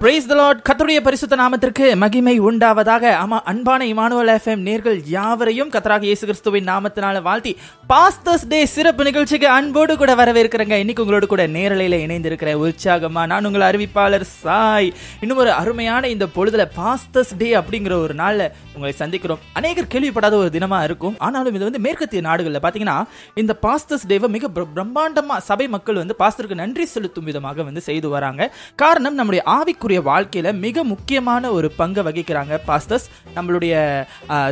Price the Lord கத்தருடைய பரிசுத்த நாமத்திற்கு மகிமை உண்டாவதாக. ஆமா அன்பான இமானுவல் எஃப்எம் நேர்கள் யாவரையும் கத்தராக இயேசு கிறிஸ்துவின் நாமத்தினால வாழ்த்தி பாஸ்டர்ஸ் டே சிறப்பு நிகழ்ச்சிக்கு அன்போடு கூட வரவேற்கிறேங்க. இன்னைக்கு உங்களோட கூட நேரலையில இணைந்திருக்கிற உற்சாகமா நான் உங்கள் அறிவிப்பாளர் சாய். இன்னும் ஒரு அருமையான இந்த பொழுதுல பாஸ்டர்ஸ் டே அப்படிங்கிற ஒரு நாள்ல உங்களை சந்திக்கிறோம். அநேகர் கேள்விப்படாத ஒரு தினமா இருக்கும். ஆனாலும் இது வந்து மேற்கத்திய நாடுகள்ல பாத்தீங்கன்னா இந்த பாஸ்டர்ஸ் டேவை மிக பிரம்மாண்டமா சபை மக்கள் வந்து பாஸ்டருக்கு நன்றி செலுத்தும் விதமாக வந்து செய்து வராங்க. காரணம் நம்முடைய ஆவிக்குரிய வாழ்க்கையில மிக முக்கியமான ஒரு பங்கை வகிக்கிறாங்க பாஸ்டர்ஸ் நம்மளுடைய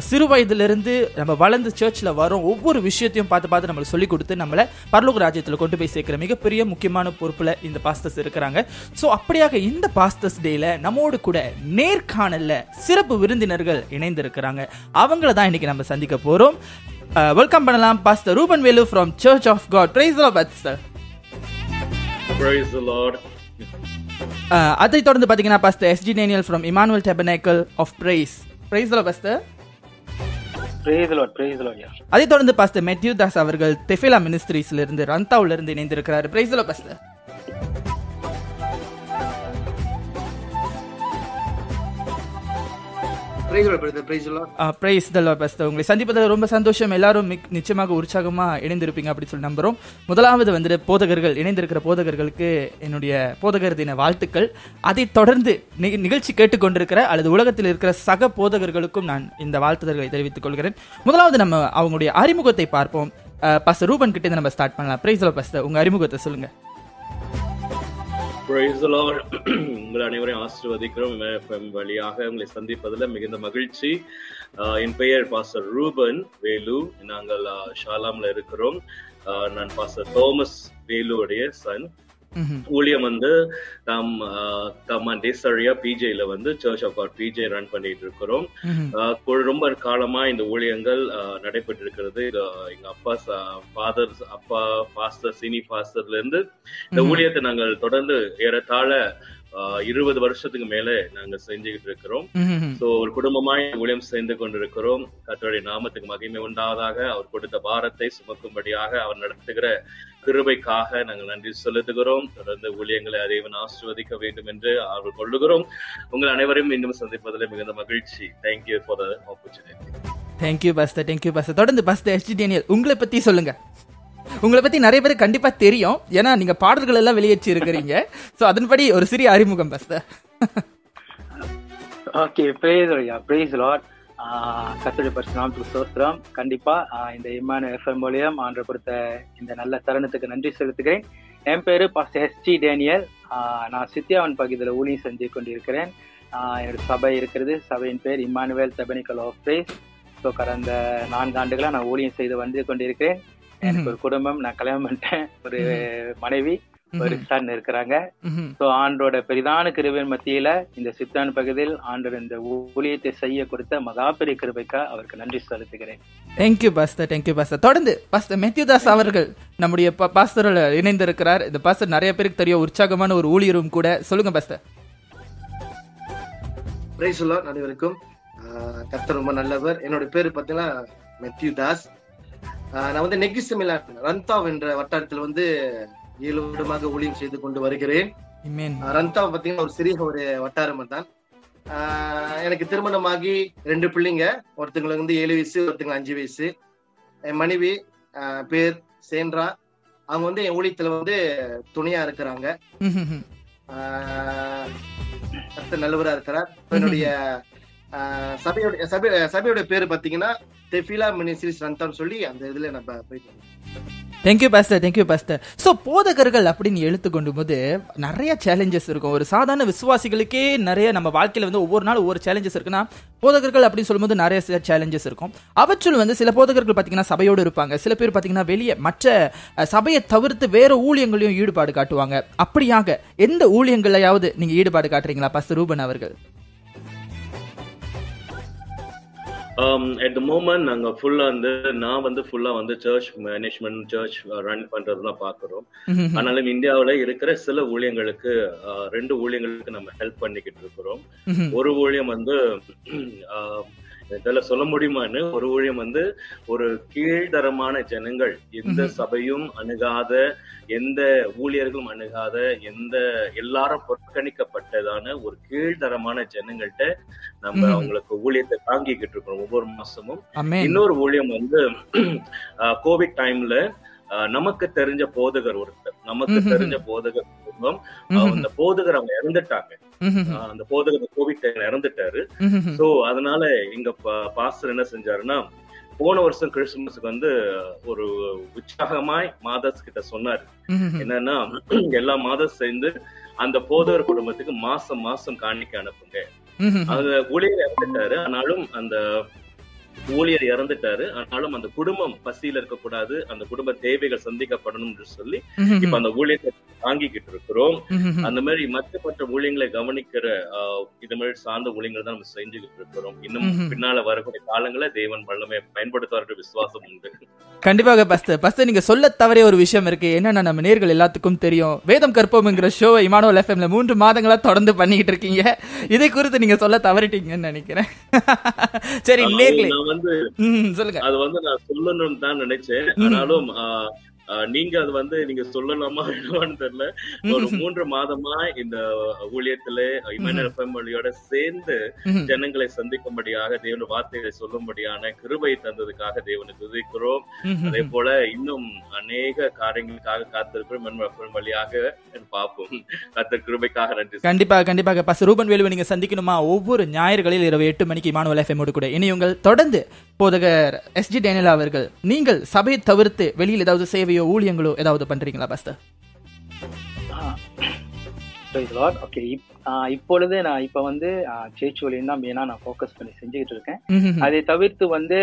சிறு வயதிலிருந்து நம்ம வளர்ந்து சர்ச்சில் வரோம் ஒவ்வொரு விஷயத்தையும் பார்த்து பார்த்து நம்மளுக்கு சொல்லி கொடுத்து நம்மளை பரலோக ராஜ்யத்தில் கொண்டு போய் சேர்க்கிற மிகப்பெரிய முக்கியமான பொறுப்புல இந்த பாஸ்டர்ஸ் இருக்கிறாங்க. ஸோ அப்படியாக இந்த பாஸ்டர்ஸ் டேல நம்மோடு கூட நேர்காணல்ல சிறப்பு விருந்தினர்கள் இணைந்திருக்கிறாங்க. அவங்கள தான் இன்னைக்கு நம்ம சந்திக்க போறோம். வெல்கம் பண்ணலாம் pastor Ruban Velu from church of God praise pastor Praise the Lord. அதை தொடர்ந்து பாத்தீங்கன்னா pastor S G Daniel from Immanuel tabernacle of praise praise pastor. அதை தொடர்ந்து பாஸ்டர் மெத்யூ தாஸ் அவர்கள் தெஃபிலா மினிஸ்ட்ரீஸ்ல இருந்து ரந்தாவுல இருந்து இணைந்திருக்கிறாரு. Praise pastor praise the Lord உங்களை சந்திப்பதில் ரொம்ப சந்தோஷம். எல்லாரும் நிச்சயமாக உற்சாகமா இணைந்திருப்பீங்க அப்படி சொல்லி நம்புறோம். முதலாவது வந்துட்டு போதகர்கள் இணைந்திருக்கிற போதகர்களுக்கு என்னுடைய போதகர் தின வாழ்த்துக்கள். அதை தொடர்ந்து நிகழ்ச்சி கேட்டுக்கொண்டிருக்கிற அல்லது உலகத்தில் இருக்கிற சக போதகர்களுக்கும் நான் இந்த வாழ்த்துதல்களை தெரிவித்துக் கொள்கிறேன். முதலாவது நம்ம அவங்களுடைய அறிமுகத்தை பார்ப்போம். Uh, பாஸ்டர் ரூபன் கிட்டே நம்ம ஸ்டார்ட் பண்ணலாம். பிரைஸ் பாஸ்டர் உங்க அறிமுகத்தை சொல்லுங்க. உங்கள் அனைவரையும் ஆசிர்வதிக்கிறோம். வழியாக உங்களை சந்திப்பதில் மிகுந்த மகிழ்ச்சி. என் பெயர் பாஸ்டர் ரூபன் வேலு. நாங்கள் ஷாலாமில் இருக்கிறோம். நான் பாஸ்டர் தோமஸ் வேலுவுடைய சன் ஊழியம் வந்து நாம் தம்மான் டேசரியா பிஜேல வந்து சர்ச் ஆஃப் காட் பிஜே ரன் பண்ணிட்டு இருக்கிறோம் ரொம்ப காலமா இந்த ஊழியங்கள் நடைபெற்று இருக்கிறது எங்க அப்பா ஃபாதர் அப்பா பாஸ்டர் சினி பாஸ்டர்ல இருந்து இந்த. ஊழியத்தை நாங்கள் தொடர்ந்து ஏறத்தாழ இருபது வருஷத்துக்கு மேல நாங்க செஞ்சுக்கிட்டு இருக்கிறோம். சோ ஒரு குடும்பமாய் ஊழியம் செய்து கொண்டிருக்கிறோம். கர்த்தருடைய நாமத்துக்கு மகிமை உண்டாவதாக அவர் கொடுத்த பாரத்தை சுமக்கும்படியாக அவர் நடத்துகிற கிருபைக்காக நாங்கள் நன்றி செலுத்துகிறோம். தொடர்ந்து ஊழியங்களை அதைவன் ஆசிர்வதிக்க வேண்டும் என்று அவர் கொள்ளுகிறோம். உங்கள் அனைவரையும் மீண்டும் சந்திப்பதில் மிகுந்த மகிழ்ச்சி. Thank you for the opportunity thank you pastor thank you pastor தொடர்ந்து பாஸ்டர் எஸ்டி டேனியல் உங்களை பத்தி சொல்லுங்க. உங்களை பத்தி நிறைய பேர் கண்டிப்பா தெரியும். ஏன்னா நீங்க பாடல்கள் எல்லாம் வெளியேற்றி இருக்கிறீங்க. சோ அதன்படி ஒரு சிறிய அறிமுகம் பாஸ்டர் ஓகே பிரேஸ் ஐயா பிரேஸ் லாட் praise the சோஸ்திரம் கண்டிப்பா இந்த இம்மானு எஃப்எம் மூலியம் ஆண்டு கொடுத்த இந்த நல்ல தருணத்துக்கு நன்றி செலுத்துகிறேன். என் பேரு பாஸ்டர் எஸ் டி டேனியல் நான் சித்தியாவன் பகுதியில் ஊழியம் செஞ்சு கொண்டிருக்கிறேன். என்னோட சபை இருக்கிறது. சபையின் பேர் Immanuel tabernacle of praise so கடந்த நான்கு ஆண்டுகளாக நான் ஊழியம் செய்து வந்து கொண்டிருக்கிறேன். எனக்கு ஒரு குடும்பம் நான் கல்யாணம் பண்ணிட்டேன். ஒரு மனைவி ஒரு சன் இருக்கிறாங்க. ஸோ ஆண்டோட பெரிதான கிருபையின் மத்தியில இந்த சித்தான் பகுதியில் ஆண்டோட இந்த ஊழியத்தை செய்ய கொடுத்த மகா பெரிய கிருபைக்கா அவருக்கு நன்றி செலுத்துகிறேன். Thank you pastor thank you pastor தொடர்ந்து பாஸ்டர் மெத்யூ தாஸ் அவர்கள் நம்முடைய பாஸ்டரில் இணைந்திருக்கிறார். இந்த பாஸ்டர் நிறைய பேருக்கு தெரியும். உற்சாகமான ஒரு ஊழியரும் கூட. சொல்லுங்க பாஸ்டர் பிரைஸ் அனைவருக்கும். ஆஹ் கர்த்தர் ரொம்ப நல்லவர். என்னோட பேரு பாத்தீங்கன்னா மெத்யூ தாஸ் நான் வந்து நெகிஸ்ட் மிலான் ரந்தாவ் என்ற வட்டாரத்தில் வந்து ஏழு வருடமாக ஊழியம் செய்து கொண்டு வருகிறேன். ரந்தாவ் பாத்தீங்கன்னா ஒரு சிறிய ஒரு வட்டாரம் தான் எனக்கு திருமணமாகி ரெண்டு பிள்ளைங்க ஒருத்தங்களுக்கு வந்து ஏழு வயசு ஒருத்தங்க அஞ்சு வயசு. என் மனைவி பேர் சேன்றா அவங்க வந்து என் ஊழியத்துல வந்து துணையா இருக்கிறாங்க. நல்லவரா இருக்கிறார். என்னுடைய சபையோட சபை சபையோட பேர் பார்த்தீங்கன்னா தெஃபிலா மினிஸ்ட்ரிஸ் ரந்தான்னு சொல்லி அந்த இதுல நம்ம போயிட்டு thank you pastor thank you pastor so போதகர்கள் அப்படின்னு எடுத்துக்கொண்டும் போது நிறைய சேலஞ்சஸ் இருக்கும். ஒரு சாதாரண விசுவாசிகளுக்கே நிறைய நம்ம வாழ்க்கையில் வந்து ஒவ்வொரு நாள் ஒவ்வொரு சேலஞ்சஸ் இருக்குன்னா போதகர்கள் அப்படின்னு சொல்லும்போது நிறைய சேலஞ்சஸ் இருக்கும். அவற்றுள் வந்து சில போதகர்கள் பார்த்தீங்கன்னா சபையோடு இருப்பாங்க. சில பேர் பார்த்தீங்கன்னா வெளியே மற்ற சபையை தவிர்த்து வேற ஊழியங்களையும் ஈடுபாடு காட்டுவாங்க. அப்படியாக எந்த ஊழியங்களையாவது நீங்க ஈடுபாடு காட்டுறீங்களா பாஸ்டர் ரூபன் அவர்கள்? அட் த மூமெண்ட் நாங்க ஃபுல்லா வந்து நான் வந்து ஃபுல்லா வந்து சர்ச் மேனேஜ்மெண்ட் சர்ச் ரன் பண்றதுலாம் பாக்குறோம். ஆனாலும் இந்தியாவுல இருக்கிற சில ஊழியங்களுக்கு அஹ், ரெண்டு ஊழியங்களுக்கு நம்ம ஹெல்ப் பண்ணிக்கிட்டு இருக்கிறோம். ஒரு ஊழியம் வந்து அஹ், இதெல்லாம் சொல்ல முடியுமான்னு ஒரு ஊழியம் வந்து ஒரு கீழ்தரமான ஜனங்கள் எந்த. சபையும் அணுகாத எந்த ஊழியர்களும் அணுகாத எந்த எல்லாரும் புறக்கணிக்கப்பட்டதான ஒரு கீழ்தரமான ஜனங்கள்ட்ட நம்ம. அவங்களுக்கு ஊழியத்தை தாங்கிக்கிட்டு இருக்கிறோம் ஒவ்வொரு மாசமும் இன்னொரு ஊழியம் வந்து கோவிட் டைம்ல நமக்கு தெரிஞ்ச போதகர் ஒருத்தர் நமக்கு. தெரிஞ்ச போதகர் குடும்பம். அந்த போதகர் அவங்க இறந்துட்டாங்க ம்ஹும். ஆஹ் அந்த கோவிட் இறந்துட்டாரு. சோ அதனால எங்க பாஸ்டர் என்ன செஞ்சாருன்னா போன வருஷம் கிறிஸ்துமஸுக்கு வந்து ஒரு உற்சாகமாய் மாதஸ் கிட்ட சொன்னாரு. என்னன்னா எல்லா மாதம் சேர்ந்து அந்த போதகர் குடும்பத்துக்கு மாசம் மாசம் காணிக்க அனுப்புங்க. அந்த ஊழியர் இறந்துட்டாரு ஆனாலும் அந்த ஊழியர் இறந்துட்டாரு. ஆனாலும் அந்த குடும்பம் பசியில இருக்கக்கூடாது. அந்த குடும்ப தேவைகள் சந்திக்கப்படணும்னு சொல்லி இப்ப அந்த ஊழியத்தை தாங்கிக்கிட்டு இருக்கிறோம். அந்த மாதிரி மற்ற மற்ற ஊழியங்களை கவனிக்கிற இது மாதிரி சார்ந்த ஊழியங்கள் தான் நம்ம செஞ்சுக்கிட்டு இருக்கிறோம். இன்னும். பின்னால வரக்கூடிய காலங்கள தேவன் வல்லமை பயன்படுத்துவார்கள் விசுவாசம் உண்டு. கண்டிப்பாக பஸ்தர் பஸ்தர் நீங்க சொல்ல தவறிய ஒரு விஷயம் இருக்கு. என்னன்னா நம்ம நேர்கள் எல்லாத்துக்கும் தெரியும். வேதம் கற்போம்ங்கிற ஷோவை இமானுவல் எஃப்எம்ல மூன்று மாதங்களா தொடர்ந்து பண்ணிக்கிட்டு இருக்கீங்க. இதை குறித்து நீங்க சொல்ல தவறிட்டீங்கன்னு நினைக்கிறேன். சரி நேர்களே. வந்து சொல்லுங்க. அது வந்து நான் சொல்லணும்னு தான் நினைச்சேன். ஆனாலும் நீங்க அது வந்து நீங்க சொல்லலாமா வேணுமான்னு தெரியல. ஒரு. மூன்று மாதமா இந்த ஊழியத்துல ஃபேமிலியோட சேர்ந்து. ஜனங்களை சந்திக்கும்படியாக தேவன் வார்த்தைகளை சொல்லும்படியான கிருபை தந்ததுக்காக தேவனுக்கு உதிக்கிறோம் ம்ஹும். அதே போல இன்னும் அநேக காரியங்களுக்காக காத்திருக்கிறோம் FM வழியாக பார்ப்போம். கத்தர் கிருபைக்காக நன்றி கண்டிப்பாக கண்டிப்பாக. பஸ் ரூபன் வேலுவை நீங்க சந்திக்கணுமா? ஒவ்வொரு ஞாயிறுகளில் இரவு எட்டு மணிக்கு இமானுவல் எஃப்எம் கூட இனியுங்கள் தொடர்ந்து போதகர் எஸ்ஜி டேனியல் அவர்கள் நீங்கள் சபையை தவிர்த்து வெளியில் ஏதாவது சேவையோ ஊழியங்களோ ஏதாவது பண்றீங்களா பஸ்தர் ஓகே இப்பொழுது நான் இப்ப வந்து சேச் ஒலியும் தான் மெயினா நான் ஃபோக்கஸ் பண்ணி செஞ்சுக்கிட்டு இருக்கேன். அதை தவிர்த்து வந்து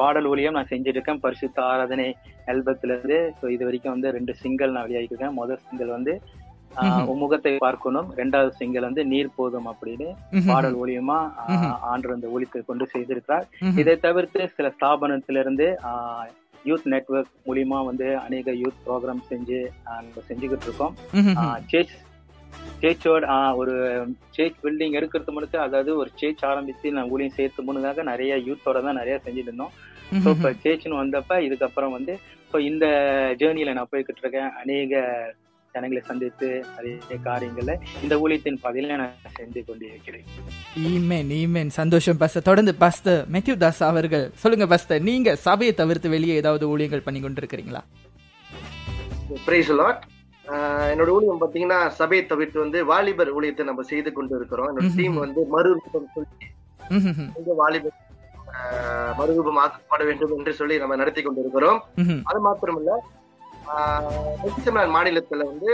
பாடல் ஒலியும் நான் செஞ்சுட்டு இருக்கேன் பரிசுத்த ஆராதனை ஆல்பத்துல இருந்து ஸோ இது வரைக்கும் வந்து ரெண்டு சிங்கிள் நான் வெளியாகிருக்கேன் முதல் சிங்கிள் வந்து முகத்தை பார்க்கணும். ரெண்டாவது சிங்கிள் வந்து நீர் போதும் அப்படின்னு. பாடல் ம்ஹும். ஆண்டு அந்த ஒலித்தை கொண்டு செய்திருக்கிறார். இதை தவிர்த்து சில ஸ்தாபனத்திலிருந்து யூத் நெட்வொர்க் மூலியமா வந்து அநேக யூத் ப்ரோக்ராம் செஞ்சு நம்ம செஞ்சுக்கிட்டு இருக்கோம். சேச் சேச்சோட ஒரு சேச் பில்டிங் இருக்கிறது முழுக்க அதாவது ஒரு சேச் ஆரம்பிச்சு நான் ஊழியம் சேர்த்து முன்னதாக நிறைய யூத்தோட தான் நிறைய செஞ்சுட்டு இருந்தோம். ஸோ இப்போ சேச்சுன்னு வந்தப்ப இதுக்கப்புறம் வந்து ஸோ இந்த ஜேர்னியில நான் போய்கிட்டு இருக்கேன். அநேக ஜனங்களை சந்தித்து நிறைய காரியங்கள்ல இந்த ஊழியத்தின் பதில நான் செஞ்சு கொண்டிருக்கிறேன். ஈமேன் ஈமேன் சந்தோஷம் பஸ்த தொடர்ந்து பஸ்த மெத்யூ தாஸ் அவர்கள். சொல்லுங்க பஸ்த நீங்க சபையை தவிர்த்து வெளியே ஏதாவது ஊழியங்கள் பண்ணி கொண்டிருக்கிறீங்களா? என்னோட ஊழியம் பாத்தீங்கன்னா சபையை தவிர்த்து வந்து வாலிபர் ஊழியத்தை நம்ம செய்து கொண்டு இருக்கிறோம் என்னோட. டீம் வந்து மறுரூபம் சொல்லி வாலிபர் ஆஹ், மறுரூபம் ஆக்கப்பட வேண்டும் என்று சொல்லி நம்ம நடத்தி கொண்டு இருக்கிறோம் ம்ஹும். அது மாத்திரமல்ல எக்ஸிஸ்டன் மாநிலத்துல வந்து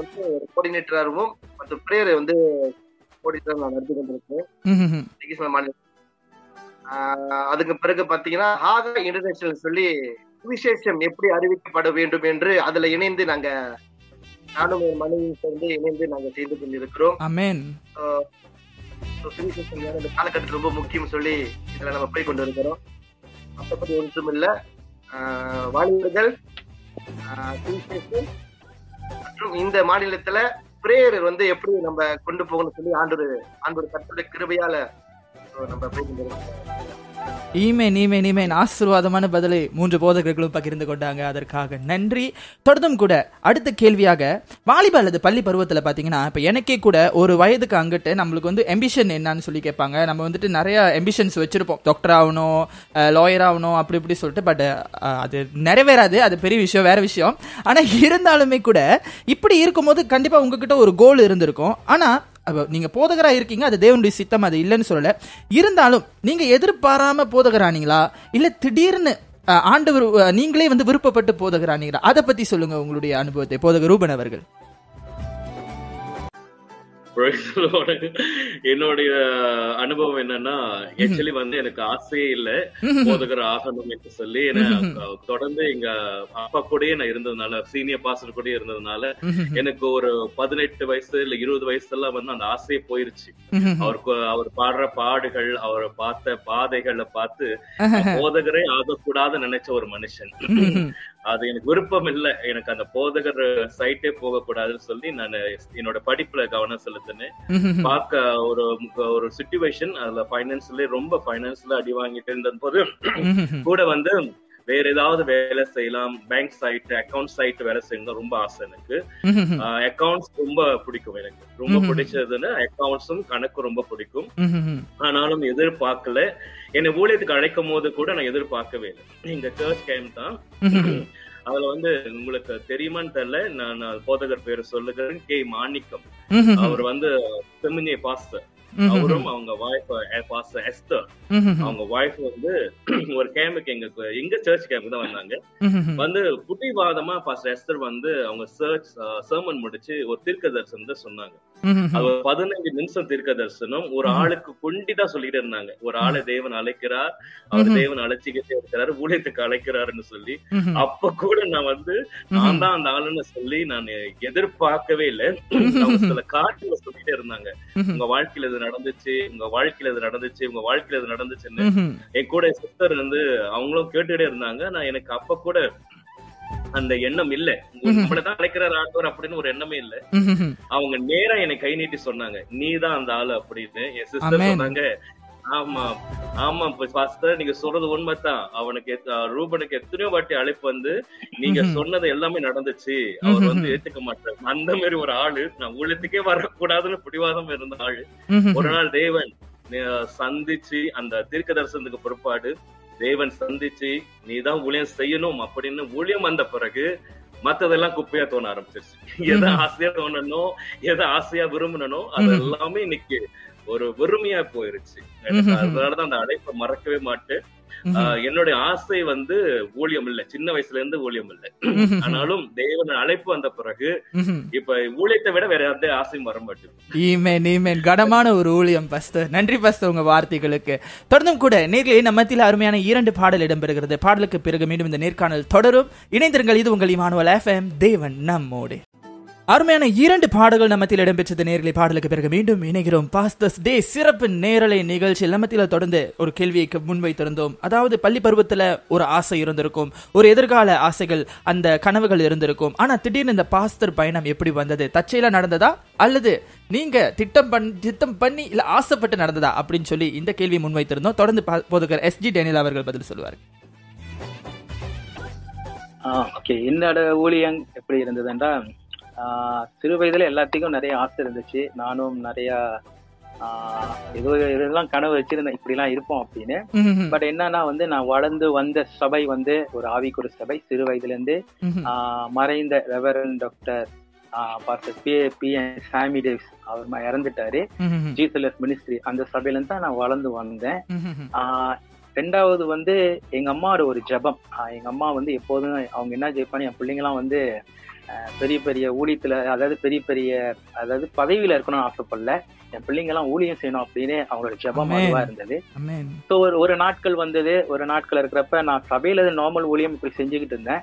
வந்து கோஆர்டினேட்டராகவும் மற்றும் பிரேயர் வந்து நான் நடத்தி கொண்டிருக்கேன் மாநிலம் அதுக்கு பிறகு பாத்தீங்கன்னா ஹாகா இன்டர்நேஷனல் சொல்லி சுவிசேஷம் எப்படி அறிவிக்கப்பட வேண்டும் என்று அதுல இணைந்து நாங்க நானும் என் மனைவியும் சேர்ந்து இணைந்து நாங்க செய்து கொண்டிருக்கிறோம். சுவிசேஷம் இந்த காலகட்டத்தில் ரொம்ப முக்கியம் சொல்லி இதுல நம்ம போய் கொண்டு இருக்கிறோம். மற்றபடி ஒன்றும் இல்ல. வாலிபர்கள் ஆஹ், மற்றும் இந்த மாநிலத்துல பிரேயர் வந்து எப்படி நம்ம கொண்டு போகணும்னு சொல்லி ஆண்டு ஆண்டு கருத்துடைய கிருபையால so, நம்ம போய் ஈமேன் ஈமேன் ஈமேன். ஆசீர்வாதமான பதிலை மூன்று போதகர்களும் பகிர்ந்து கொண்டாங்க. அதற்காக நன்றி. தொடர்ந்தும் கூட அடுத்த கேள்வியாக வாலிப அல்லது பள்ளி பருவத்தில் பார்த்தீங்கன்னா இப்போ எனக்கே கூட ஒரு வயதுக்கு அங்கிட்டு நம்மளுக்கு வந்து எம்பிஷன் என்னன்னு சொல்லி கேட்பாங்க. நம்ம வந்துட்டு நிறைய எம்பிஷன்ஸ் வச்சிருப்போம். டாக்டர் ஆகணும் லாயர் ஆகணும் அப்படி இப்படி சொல்லிட்டு பட் அது நிறைவேறாது. அது பெரிய விஷயம் வேற விஷயம். ஆனால் இருந்தாலுமே கூட இப்படி இருக்கும்போது கண்டிப்பாக உங்ககிட்ட ஒரு கோல் இருந்திருக்கும். ஆனால் நீங்கள் நீங்க போதகரா இருக்கீங்க அது தேவனுடைய சித்தம் அது இல்லைன்னு சொல்லலை. இருந்தாலும் நீங்கள் எதிர்பாராமல் போதகரானீங்களா? இல்லை திடீர்னு ஆண்டவர் நீங்களே வந்து விருப்பப்பட்டு போதகரானீங்களா? அதை பற்றி சொல்லுங்கள் உங்களுடைய அனுபவத்தை. போதகர் ரூபன் அவர்கள். என்னுடைய அனுபவம் என்னன்னா ஆக்சுவலி வந்து எனக்கு ஆசையே இல்ல. போதகர் ஆகணும் என்று சொல்லி தொடர்ந்து எங்க அப்பா கூடயே நான் இருந்ததுனால சீனியர் பாஸ்டர் கூடயே இருந்ததுனால எனக்கு ஒரு பதினெட்டு வயசு இல்ல இருபது வயசுல வந்து அந்த ஆசையே போயிருச்சு. அவருக்கு அவர் பாடுற பாடுகள் அவரை பார்த்த பாதைகளை பார்த்து போதகரே ஆகக்கூடாது நினைச்ச ஒரு மனுஷன். அது எனக்கு விருப்பம் இல்ல எனக்கு அந்த போதகர் சைட்டே போக கூடாதுன்னு சொல்லி நான் என்னோட படிப்புல கவனம் செலுத்தினேன். பார்க்க ஒரு ஒரு சுச்சுவேஷன் அதுல பைனான்ஸ்ல ரொம்ப பைனான்ஸ்ல அடி வாங்கிட்டு இருந்த போது. கூட வந்து வேற ஏதாவது வேலை செய்யலாம் பேங்க் சைட் அக்கவுண்ட் சைட் வேலை செய்யணும் ரொம்ப ஆசை எனக்கு ம்ஹும். அக்கவுண்ட்ஸ் ரொம்ப பிடிக்கும் எனக்கு ரொம்ப. பிடிச்சதுன்னா அக்கவுண்ட்ஸும் கணக்கு ரொம்ப பிடிக்கும். ஆனாலும் எதிர்பார்க்கல என்னை ஊழியத்துக்கு அழைக்கும் போது கூட நான் எதிர்பார்க்கவே இல்லை இந்த சர்ச் கேம் தான். அதுல வந்து உங்களுக்கு தெரியுமான்னு தெரியல நான் போதகர் பேரு சொல்லுகிறேன் கே மாணிக்கம். அவர் வந்து செமினிய பாஸ்டர். அவரும் அவங்க வாய்ஃப் பாஸ்டர் எஸ்தர். அவங்க வாய்ஃப் வந்து ஒரு கேம்புக்கு எங்க எங்க சர்ச் கேம்புக்கு தான் வந்தாங்க. வந்து புட்டிவாதமா பாஸ்டர் எஸ்தர் வந்து அவங்க சர்ச் சர்மன் முடிச்சு ஒரு தீர்க்க தரிசனத்தை சொன்னாங்க. அது பதினஞ்சு நிமிஷம் தீர்க்க தரிசனம் ஒரு. ஆளுக்கு கொண்டிதான் சொல்லிட்டு இருந்தாங்க ஒரு ஆளை தேவன் அழைக்கிறார் அவர். தேவன் அழைச்சிக்கிட்டே இருக்கிறாரு ஊழியத்துக்கு அழைக்கிறாருன்னு சொல்லி. அப்ப கூட நான் வந்து நான் தான் அந்த ஆளுன்னு சொல்லி நான் எதிர்பார்க்கவே இல்லை அவங்க சில காட்டுல சொல்லிட்டே இருந்தாங்க. உங்க வாழ்க்கையில இது நடந்துச்சு உங்க வாழ்க்கையில இது நடந்துச்சு உங்க வாழ்க்கையில இது நடந்துச்சுன்னு. என் கூட சிஸ்டர் வந்து அவங்களும் கேட்டுட்டே இருந்தாங்க நான் எனக்கு அப்ப கூட அந்த எண்ணம் இல்ல. நம்மளதான் அழைக்கிறார் ஆண்டவர் அப்படின்னு ஒரு எண்ணமே இல்ல. அவங்க நேரா என்னை கை நீட்டி சொன்னாங்க நீதான் அந்த ஆளு அப்படின்னு என் சிஸ்டர். சொன்னாங்க ஆமா ஆமா பாஸ்டர் நீங்க சொல்றது உண்மைதான் அவனுக்கு ரூபனுக்கு எத்தனையோ வாட்டி அழைப்பு வந்து நீங்க. சொன்னது எல்லாமே நடந்துச்சு அவர் வந்து. ஏத்துக்க மாட்டார் அந்த மாதிரி ஒரு ஆளு நான் ஊழியத்துக்கே வரக்கூடாதுன்னு பிடிவாதம் இருந்த ஆளு. ஒரு நாள் தேவன் சந்திச்சு அந்த தீர்க்க தரிசனத்துக்கு பிற்பாடு தேவன் சந்திச்சு நீதான் ஊழியம் செய்யணும் அப்படின்னு ஊழியம் வந்த பிறகு மத்ததெல்லாம் குப்பையா தோண ஆரம்பிச்சிருச்சு எதை. ஆசையா தோணணும் எதை ஆசையா விரும்பணும் அது. எல்லாமே இன்னைக்கு ஒரு வெறுமையா போயிருச்சு. அதனாலதான் அந்த அழைப்பை மறக்கவே மாட்டேன் என்னுடைய ஆசை வந்து ஊழியம் இல்ல. சின்ன வயசுல இருந்து ஊழியம் இல்ல. ஆனாலும் தேவன் அழைப்பு வந்த பிறகு. இப்ப ஊழியத்தை விட வேற எந்த ஆசையும் வர மாட்டேங்குது. ஈமேன் ஈமேன் கனமான ஒரு ஊழியம் பஸ்தர் நன்றி பஸ்தர் உங்க வார்த்தைகளுக்கு. தொடர்ந்தும் கூட நேர்களே நம்ம மத்தியில் அருமையான இரண்டு பாடல் இடம்பெறுகிறது. பாடலுக்கு பிறகு மீண்டும் இந்த நேர்காணல் தொடரும். இணைந்திருங்கள். இது உங்கள் இமானுவல் எஃப்எம் தேவன் நம்மோடு. அருமையான இரண்டு பாடல்கள் நம்மத்தில் இடம்பெற்றது. நேரலை பாடலுக்கு பிறகு மீண்டும் இணைகிறோம். பாஸ்தஸ் டே சிறப்பு நேரலை நிகழ்ச்சியில் நம்மத்தில் தொடர்ந்து ஒரு கேள்வியை முன்வைத்திருந்தோம். அதாவது பள்ளி பருவத்துல ஒரு ஆசை இருந்திருக்கும். ஒரு எதிர்கால ஆசைகள் அந்த கனவுகள் இருந்திருக்கும். ஆனா திடீர்னு இந்த பாஸ்தர் பயணம் எப்படி வந்தது? தச்சையில நடந்ததா? அல்லது நீங்க திட்டம் பண் திட்டம் பண்ணி இல்ல ஆசைப்பட்டு நடந்ததா? அப்படின்னு சொல்லி இந்த கேள்வி முன்வைத்திருந்தோம். தொடர்ந்து பா- போதகர் எஸ் ஜி டேனியல் அவர்கள் பதில் சொல்லுவார். ஓகே என்னோட ஊழியம் எப்படி இருந்ததுன்றா சிறு வயதுல எல்லாத்துக்கும் நிறைய ஆசை இருந்துச்சு. நானும் நிறைய ஏதோ இதெல்லாம் கனவு வச்சிருந்தேன். இப்படிலாம் இருப்போம் அப்படின்னு. பட் என்னன்னா வந்து நான் வளர்ந்து வந்த சபை வந்து ஒரு ஆவிக்குறு சபை. சிறு வயதுல இருந்து மறைந்த reverend doctor pastor P P Sami Dave's அவர் இறந்துட்டாரு. ஜீசலஸ் மினிஸ்ட்ரி அந்த சபையில இருந்து தான் நான் வளர்ந்து வந்தேன். ஆஹ் ரெண்டாவது வந்து எங்க அம்மாவோட ஒரு ஜெபம். எங்க அம்மா வந்து எப்போதும் அவங்க என்ன ஜெயிப்பாங்க என் பிள்ளைங்களாம் வந்து ஆஹ் பெரிய பெரிய ஊழியத்துல அதாவது பெரிய பெரிய அதாவது பதவியில இருக்கணும்னு ஆசைப்படல. என் பிள்ளைங்க எல்லாம் ஊழியம் செய்யணும் அப்படின்னு அவங்களோட ஜெபம். அதுவா இருந்தது. ஸோ ஒரு ஒரு நாட்கள் வந்தது. ஒரு நாட்கள் இருக்கிறப்ப நான் சபையில நார்மல் ஊழியம் இப்படி செஞ்சுக்கிட்டு இருந்தேன்.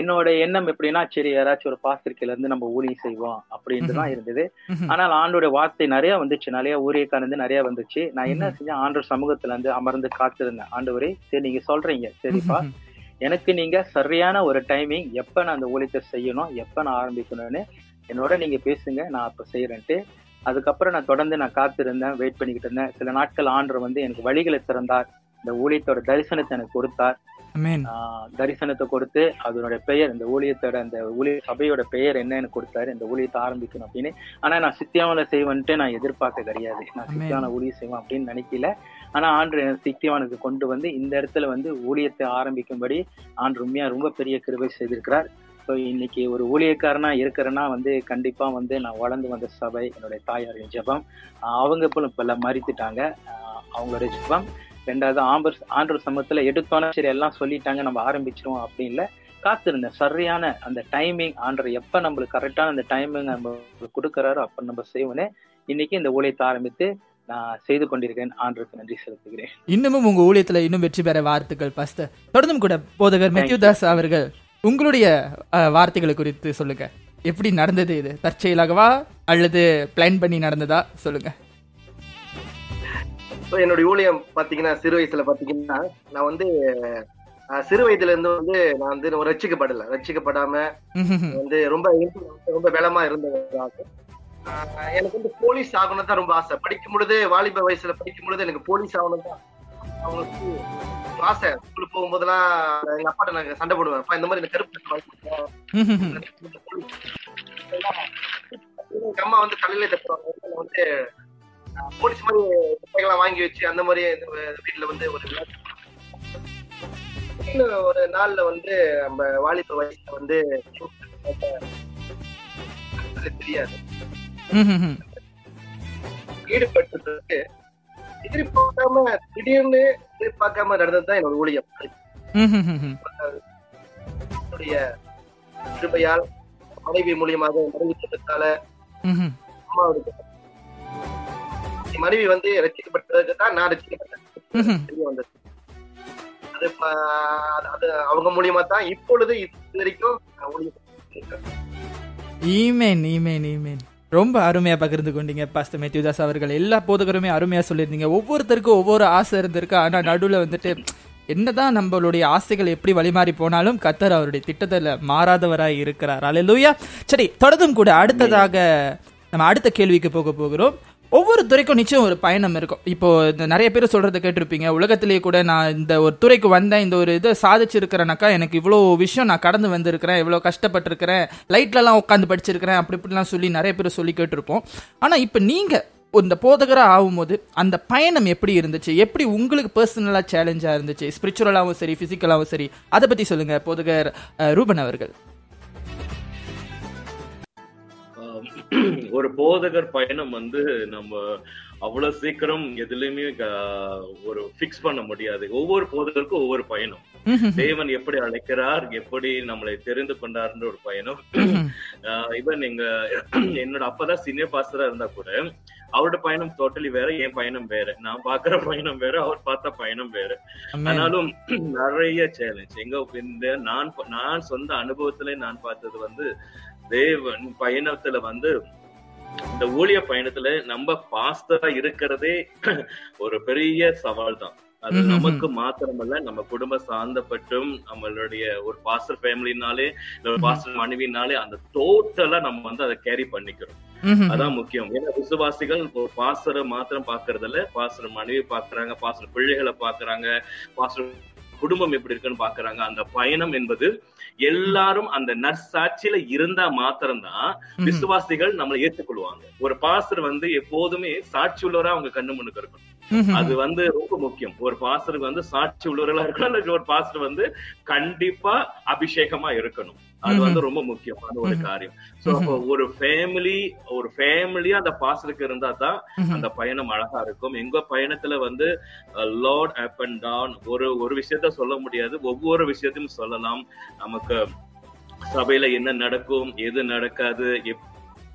என்னோட எண்ணம் எப்படின்னா சரி யாராச்சும் ஒரு பாஸ்திரிக்கையில இருந்து நம்ம ஊழியம் செய்வோம் அப்படின்ட்டு தான் இருந்தது. ஆனால் ஆண்டோட வார்த்தை நிறைய வந்துச்சு. நிறைய ஊழியக்காரந்து நிறைய வந்துச்சு. நான் என்ன. செஞ்சேன்? ஆண்டோர் சமூகத்துல இருந்து அமர்ந்து காத்திருந்தேன். ஆண்டவரே சரி நீங்க சொல்றீங்க. சரிப்பா. எனக்கு நீங்க சரியான ஒரு டைமிங் எப்ப நான் அந்த ஊழியத்தை செய்யணும் எப்ப நான் ஆரம்பிக்கணும்னு என்னோட நீங்க பேசுங்க நான் அப்ப செய்யறேன்ட்டு அதுக்கப்புறம் நான் தொடர்ந்து நான் காத்திருந்தேன் வெயிட் பண்ணிக்கிட்டு இருந்தேன். சில நாட்கள் ஆண்டவர் வந்து எனக்கு வழிகளை திறந்தார். இந்த ஊழியத்தோட தரிசனத்தை எனக்கு கொடுத்தார். தரிசனத்தை கொடுத்து அதனுடைய பெயர் இந்த ஊழியத்தோட அந்த ஊழிய சபையோட பெயர் என்னன்னு கொடுத்தாரு. இந்த ஊழியத்தை ஆரம்பிக்கணும் அப்படின்னு. ஆனா நான் சித்தியாவனை செய்வேன்ட்டு நான் எதிர்பார்க்க கிடையாது. நான் Amen. சித்தியாவன ஊழியம் செய்வேன் அப்படின்னு நினைக்கல. ஆனா ஆண்டு எனக்கு கொண்டு வந்து இந்த இடத்துல வந்து ஊழியத்தை ஆரம்பிக்கும்படி ஆண்டு உண்மையா ரொம்ப பெரிய கிருபை செய்திருக்கிறார். ஸோ இன்னைக்கு ஒரு ஊழியக்காரனா இருக்கிறேன்னா வந்து கண்டிப்பா வந்து நான் வளர்ந்து வந்த சபை என்னுடைய தாயாரின் ஜெபம். அவங்க இப்போ இப்ப மறித்துட்டாங்க. அவங்களுடைய அவங்களோட ஜெபம். ரெண்டாவது ஆம்பர் ஆண்டர் சமூகத்துல எடுத்தோன்னே சரி எல்லாம் சொல்லிட்டாங்க நம்ம ஆரம்பிச்சிருவோம் அப்படின்னு இல்லை. காத்திருந்தேன் சரியான அந்த டைமிங் ஆண்டர் எப்ப நம்மளுக்கு கரெக்டான அந்த டைமிங் நம்ம கொடுக்குறாரோ அப்ப நம்ம செய்வோன்னே இன்னைக்கு இந்த ஊழியத்தை ஆரம்பித்து நான் செய்து கொண்டிருக்கேன் ஆண்டருக்கு நன்றி செலுத்துகிறேன். இன்னமும் உங்க ஊழியத்துல இன்னும் வெற்றி பெற வாழ்த்துக்கள் பாஸ்டர் தொடர்ந்தும் கூட போதகர் மெத்யூ தாஸ் அவர்கள் உங்களுடைய வார்த்தைகளை குறித்து சொல்லுங்க. எப்படி நடந்தது இது? தற்செயலாகவா? அல்லது பிளான் பண்ணி நடந்ததா? சொல்லுங்க. So, என்னுடைய ஊழியம் பாத்தீங்கன்னா சிறு வயசுல பாத்தீங்கன்னா நான் வந்து சிறு வயதுல இருந்து வந்து நான் வந்து ரட்சிக்கப்படாம ம்ஹும். வந்து ரொம்ப ரொம்ப பலமா இருந்ததாக எனக்கு வந்து போலீஸ் ஆகணும் தான் ரொம்ப ஆசை. படிக்கும் பொழுது வாலிப வயசுல படிக்கும் பொழுது எனக்கு போலீஸ் ஆகணும் தான் அவங்களுக்கு ஒரு ஆசை. ஸ்கூலுக்கு போகும்போதெல்லாம் எங்க அப்பாட்ட நாங்க சண்டை போடுவேன். அப்பா இந்த மாதிரி எனக்கு கருப்பு எங்க அம்மா வந்து கல்லையில தப்புவாங்க வந்து போலீஸ் மாதிரி குப்பைகள்லாம் வாங்கி வச்சு அந்த மாதிரி வீட்டுல வந்து ஒரு ஒரு நாள்ல வந்து நம்ம வாலிப வயசுல வந்து தெரியாது. ஈடுபட்டு எதிர்பார்க்காம திடீர்னு எதிர்பார்க்காம நடந்ததுதான் என்னோட ஊழியம். என்னுடைய கிருபையால் மனைவி மூலியமாக மனைவி திட்டத்தால அம்மாவுடைய மனைவி வந்து ரசிக்கப்பட்டதுக்கு தான் நான் ரசிக்கப்பட்டேன் தெரிய வந்தது. அது அது- அவங்க மூலியமா தான் இப்பொழுது இது வரைக்கும் ஊழியம் ஈமேன் ஈமேன் ஈமேன் ரொம்ப அருமையா பகிர்ந்து கொண்டீங்க பாஸ்டர் மேத்யூதாஸ் அவர்கள். எல்லா போதகருமே அருமையா சொல்லியிருந்தீங்க. ஒவ்வொருத்தருக்கும் ஒவ்வொரு ஆசை இருந்திருக்கு. ஆனா நடுவுல வந்துட்டு என்னதான் நம்மளுடைய ஆசைகள் எப்படி வழிமாறி போனாலும் கத்தர் அவருடைய திட்டத்தில் மாறாதவராய் இருக்கிறார். அல்லேலூயா சரி தொடர்ந்தும் கூட அடுத்ததாக நம்ம அடுத்த கேள்விக்கு போக போகிறோம். ஒவ்வொரு துறைக்கும் நிச்சயம் ஒரு பயணம் இருக்கும். இப்போ இந்த நிறைய பேர் சொல்றதை கேட்டிருப்பீங்க. உலகத்திலேயே கூட நான் இந்த ஒரு துறைக்கு வந்தேன் இந்த ஒரு இதை சாதிச்சிருக்கிறேனாக்கா எனக்கு இவ்வளோ விஷயம் நான் கடந்து வந்திருக்கிறேன் இவ்வளோ கஷ்டப்பட்டிருக்கிறேன் லைட்லலாம் உட்காந்து படிச்சிருக்கிறேன் அப்படி இப்படிலாம் சொல்லி நிறைய பேர் சொல்லி கேட்டிருப்போம். ஆனால் இப்போ நீங்கள் இந்த போதகராக ஆகும்போது அந்த பயணம் எப்படி இருந்துச்சு? எப்படி உங்களுக்கு பர்சனலாக சேலஞ்சாக இருந்துச்சு? ஸ்பிரிச்சுவலாகவும் சரி ஃபிசிக்கலாகவும் சரி. அதை பற்றி சொல்லுங்கள் போதகர் ரூபன் அவர்கள். ஒரு போதகர் பயணம் வந்து நம்ம அவ்வளவு சீக்கிரம் எதுலயுமே ஒரு ஃபிக்ஸ் பண்ண முடியாது. ஒவ்வொரு போதகருக்கும் ஒவ்வொரு பயணம். தேவன் எப்படி அழைக்கிறார் எப்படி நம்மளை தெரிந்து கொண்டார்ன்ற ஒரு பயணம். இவன் எங்க என்னோட அப்பதான் சீனியர் பாஸ்டரா இருந்தா கூட அவரோட பயணம் டோட்டலி வேற என் பயணம் வேற. நான் பாக்குற பயணம் வேற அவர் பார்த்த பயணம் வேற. ஆனாலும் நிறைய சேலஞ்ச் எங்க இந்த நான் நான் சொந்த அனுபவத்துல நான் பார்த்தது வந்து தேவன் பயணத்துல வந்து இந்த ஊழிய பயணத்துல நம்ம பாஸ்டரா இருக்கிறதே ஒரு பெரிய சவால் தான் அது. நமக்கு மாத்திரமல்ல நம்ம குடும்ப சார்ந்தப்பட்டும் நம்மளுடைய ஒரு பாஸ்டர் ஃபேமிலினாலே பாஸ்டர் மனைவினாலே அந்த டோட்டலா நம்ம வந்து அதை கேரி பண்ணிக்கிறோம். அதான் முக்கியம். ஏன்னா விசுவாசிகள் ஒரு பாஸ்டரை மாத்திரம் பாக்குறது இல்ல பாஸ்டர் மனைவி பாக்குறாங்க பாஸ்டர் பிள்ளைகளை பாக்குறாங்க பாஸ்டர் குடும்பம் எப்படி இருக்குன்னு பாக்குறாங்க. அந்த பயணம் என்பது எல்லாரும் அந்த நற்சாட்சியில இருந்தா மாத்திரம்தான் விசுவாசிகள் நம்மளை ஏற்றுக்கொள்வாங்க. ஒரு பாஸ்டர் வந்து எப்போதுமே சாட்சி உள்ளவரா அவங்க கண்ணு முன்னுக்கு இருக்கணும். அது வந்து ரொம்ப முக்கியம். ஒரு பாஸ்டருக்கு வந்து சாட்சி உள்ளவர்களா இருக்கணும். ஒரு பாஸ்டர் வந்து கண்டிப்பா அபிஷேகமா இருக்கணும். அது வந்து ரொம்ப முக்கியமான ஒரு காரியம். சோ அப்போ ஒரு ஃபேமிலி ஒரு ஃபேமிலியா அந்த பாஸ்டருக்கு இருந்தா தான் அந்த பயணம் அழகா இருக்கும். எங்க பயணத்துல வந்து லார்ட் அப் அண்ட் டவுன் ஒரு ஒரு விஷயத்த சொல்ல முடியாது. ஒவ்வொரு விஷயத்தையும் சொல்லலாம். நமக்கு சபையில என்ன நடக்கும் எது நடக்காது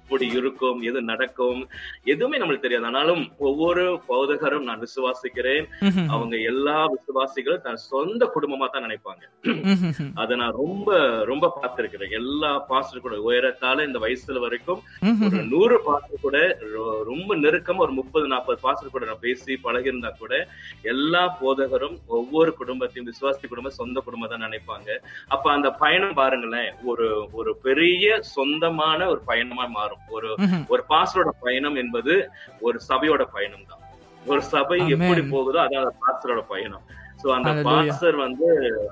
எப்படி இருக்கும் எது நடக்கும் எதுவுமே நம்மளுக்கு தெரியாது. ஆனாலும் ஒவ்வொரு போதகரும் நான் விசுவாசிக்கிறேன். அவங்க எல்லா விசுவாசிகளும் தன் சொந்த குடும்பமா தான் நினைப்பாங்க. அதை நான் ரொம்ப ரொம்ப பார்த்திருக்கிறேன். எல்லா பாஸ்டர் கூட உயரத்தால இந்த வயசுல வரைக்கும் ஒரு நூறு பாஸ்டர் கூட ரொம்ப நெருக்கமா ஒரு முப்பது நாற்பது பாஸ்டர் கூட நான் பேசி பழகிருந்தா கூட எல்லா போதகரும் ஒவ்வொரு குடும்பத்தையும் விசுவாசி குடும்பம் சொந்த குடும்பம் தான் நினைப்பாங்க. அப்ப அந்த பயணம் பாருங்களேன் ஒரு ஒரு பெரிய சொந்தமான ஒரு பயணமா மாறும். ஒரு ஒரு பாஸ்டரோட பயணம் என்பது ஒரு சபையோட பயணம் தான் ஒரு சபை. எப்படி போகுதோ அதான் பாஸ்டரோட பயணம். சோ அந்த. பாஸ்டர் வந்து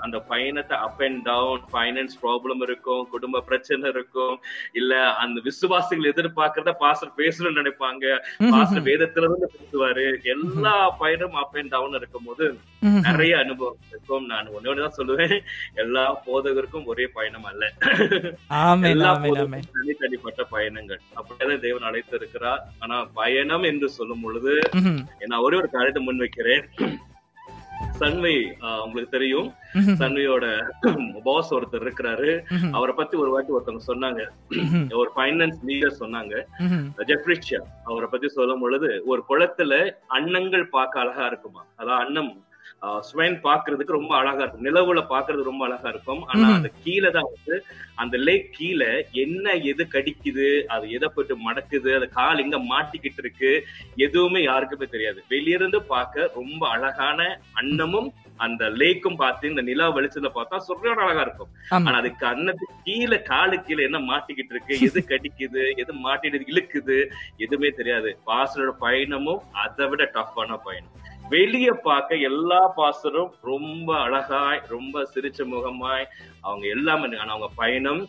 அந்த பயணத்தை up and down finance problem இருக்கும் குடும்ப பிரச்சனை இருக்கும் இல்ல அந்த விசுவாசிகள் எதிர்பார்க்கறத பாஸ்டர் பேசணும்னு நினைப்பாங்க. பாஸ்டர் வேதத்துல இருந்து பேசுவாரு. எல்லா பயணம் அப் அண்ட் டவுன் இருக்கும்போது நிறைய அனுபவம் இருக்கும். நான் ஒண்ணு ஒண்ணுதான் சொல்லுவேன். எல்லா போதகருக்கும் ஒரே பயணம் அல்ல. எல்லா போதகருக்கும் தனித்தனிப்பட்ட பயணங்கள். அப்படியே தேவன் அழைத்து இருக்கிறார் ஆனா பயணம் என்று சொல்லும் பொழுது. நான் ஒரே ஒரு காரியத்தை முன் வைக்கிறேன் சன்வை உங்களுக்கு தெரியும். சன்வையோட பாஸ் ஒருத்தர் இருக்கிறாரு. அவரை பத்தி ஒரு வாட்டி ஒருத்தவங்க சொன்னாங்க. ஒரு ஃபைனான்ஸ் லீடர் சொன்னாங்க. ஜெஃப்ரிஷியா அவரை பத்தி சொல்லும் பொழுது ஒரு குளத்துல அன்னங்கள் பார்க்க அழகா இருக்குமா அதான் அன்னம் ஸ்வென் பாக்குறதுக்கு ரொம்ப அழகா இருக்கும். நிலவுல பாக்குறது ரொம்ப அழகா இருக்கும். ஆனா. அந்த கீழே தான் வந்து அந்த லேக் கீழே என்ன எது கடிக்குது அது எதை போட்டு மடக்குது அது கால் எங்க மாட்டிக்கிட்டு இருக்கு எதுவுமே யாருக்குமே தெரியாது. வெளியிருந்து பார்க்க ரொம்ப அழகான அன்னமும் அந்த லேக்கும் பார்த்து இந்த நிலா வெளிச்சத்துல பார்த்தா சொல்றோட அழகா இருக்கும். ஆனா அதுக்கு அன்னத்துக்கு கீழே காலு கீழே என்ன மாட்டிக்கிட்டு இருக்கு எது கடிக்குது எது மாட்டிட்டு இழுக்குது எதுவுமே தெரியாது. பாசரோட பயணமும் அதை விட டஃப்பான பயணம். வெளிய பார்க்க எல்லா பாசரும் ரொம்ப அழகாய் ரொம்ப சிரிச்ச முகமாய் அவங்க எல்லாமே ஆனா அவங்க பயணம்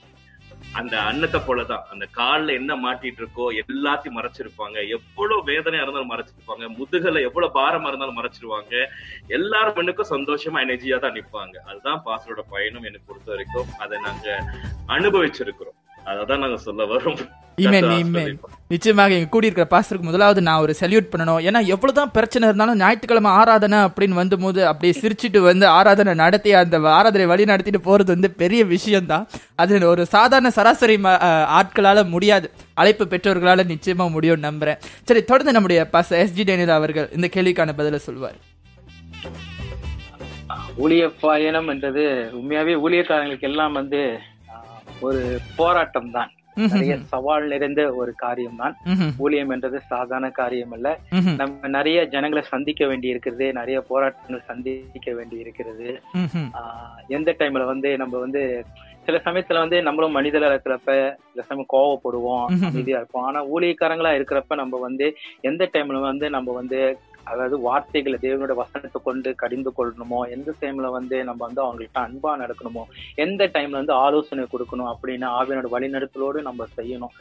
அந்த அன்னத்தை போலதான். அந்த கால்ல என்ன மாட்டிட்டு இருக்கோ எல்லாத்தையும் மறைச்சிருப்பாங்க. எவ்வளவு வேதனையா இருந்தாலும் மறைச்சிருப்பாங்க. முதுகல எவ்வளவு பாரமா இருந்தாலும் மறைச்சிருவாங்க. எல்லாரும் மண்ணுக்கும் சந்தோஷமா எனர்ஜியா தான் நிப்பாங்க. அதுதான் பாசரோட பயணம் எனக்கு பொறுத்த வரைக்கும். அதை நாங்க அனுபவிச்சிருக்கிறோம். அததான் நாங்க சொல்ல வரோம். இமேன் இமேன். நிச்சயமாக எங்க கூடியிருக்கிற பாஸ்டருக்கு முதலாவது நான் ஒரு சல்யூட் பண்ணணும். ஏன்னா எவ்வளவுதான் பிரச்சனை இருந்தாலும் ஞாயிற்றுக்கிழமை ஆராதனை அப்படின்னு வந்தபோது அப்படியே சிரிச்சிட்டு வந்து ஆராதனை நடத்தி அந்த ஆராதனை வழி நடத்திட்டு போறது வந்து பெரிய விஷயம்தான். அது ஒரு சாதாரண சராசரி ஆட்களால முடியாது. அழைப்பு பெற்றவர்களால நிச்சயமா முடியும் நம்புறேன். சரி தொடர்ந்து நம்முடைய பாஸ் எஸ் ஜி டேனியல் அவர்கள் இந்த கேள்விக்கான பதில சொல்வார். ஊழிய பயணம் என்றது உண்மையாவே ஊழியக்காரங்களுக்கு எல்லாம் வந்து ஒரு போராட்டம் தான் நிறைய சவால் நிறைந்த ஒரு காரியம் தான் ஊழியம் என்றது சாதாரண காரியம் அல்ல நம்ம நிறைய ஜனங்களை சந்திக்க வேண்டி இருக்கிறது நிறைய போராட்டங்கள் சந்திக்க வேண்டி இருக்கிறது எந்த டைம்ல வந்து நம்ம வந்து சில சமயத்துல வந்து நம்மளும் மனிதரா இருக்கிறப்ப சில சமயம் கோவப்படுவோம். அமைதியா இருப்போம். ஆனா ஊழியக்காரங்களா இருக்கிறப்ப நம்ம வந்து எந்த டைம்ல வந்து நம்ம வந்து அதாவது வார்த்தைகளை தேவனோட வசனத்தை கொண்டு கடிந்து கொள்ளணுமோ? எந்த டைம்ல வந்து நம்ம வந்து அவங்கள்ட்ட அன்பா நடக்கணுமோ? எந்த டைம்ல வந்து ஆலோசனை கொடுக்கணும் அப்படின்னு ஆவியனோட வழிநடத்தலோடு நம்ம செய்யணும்.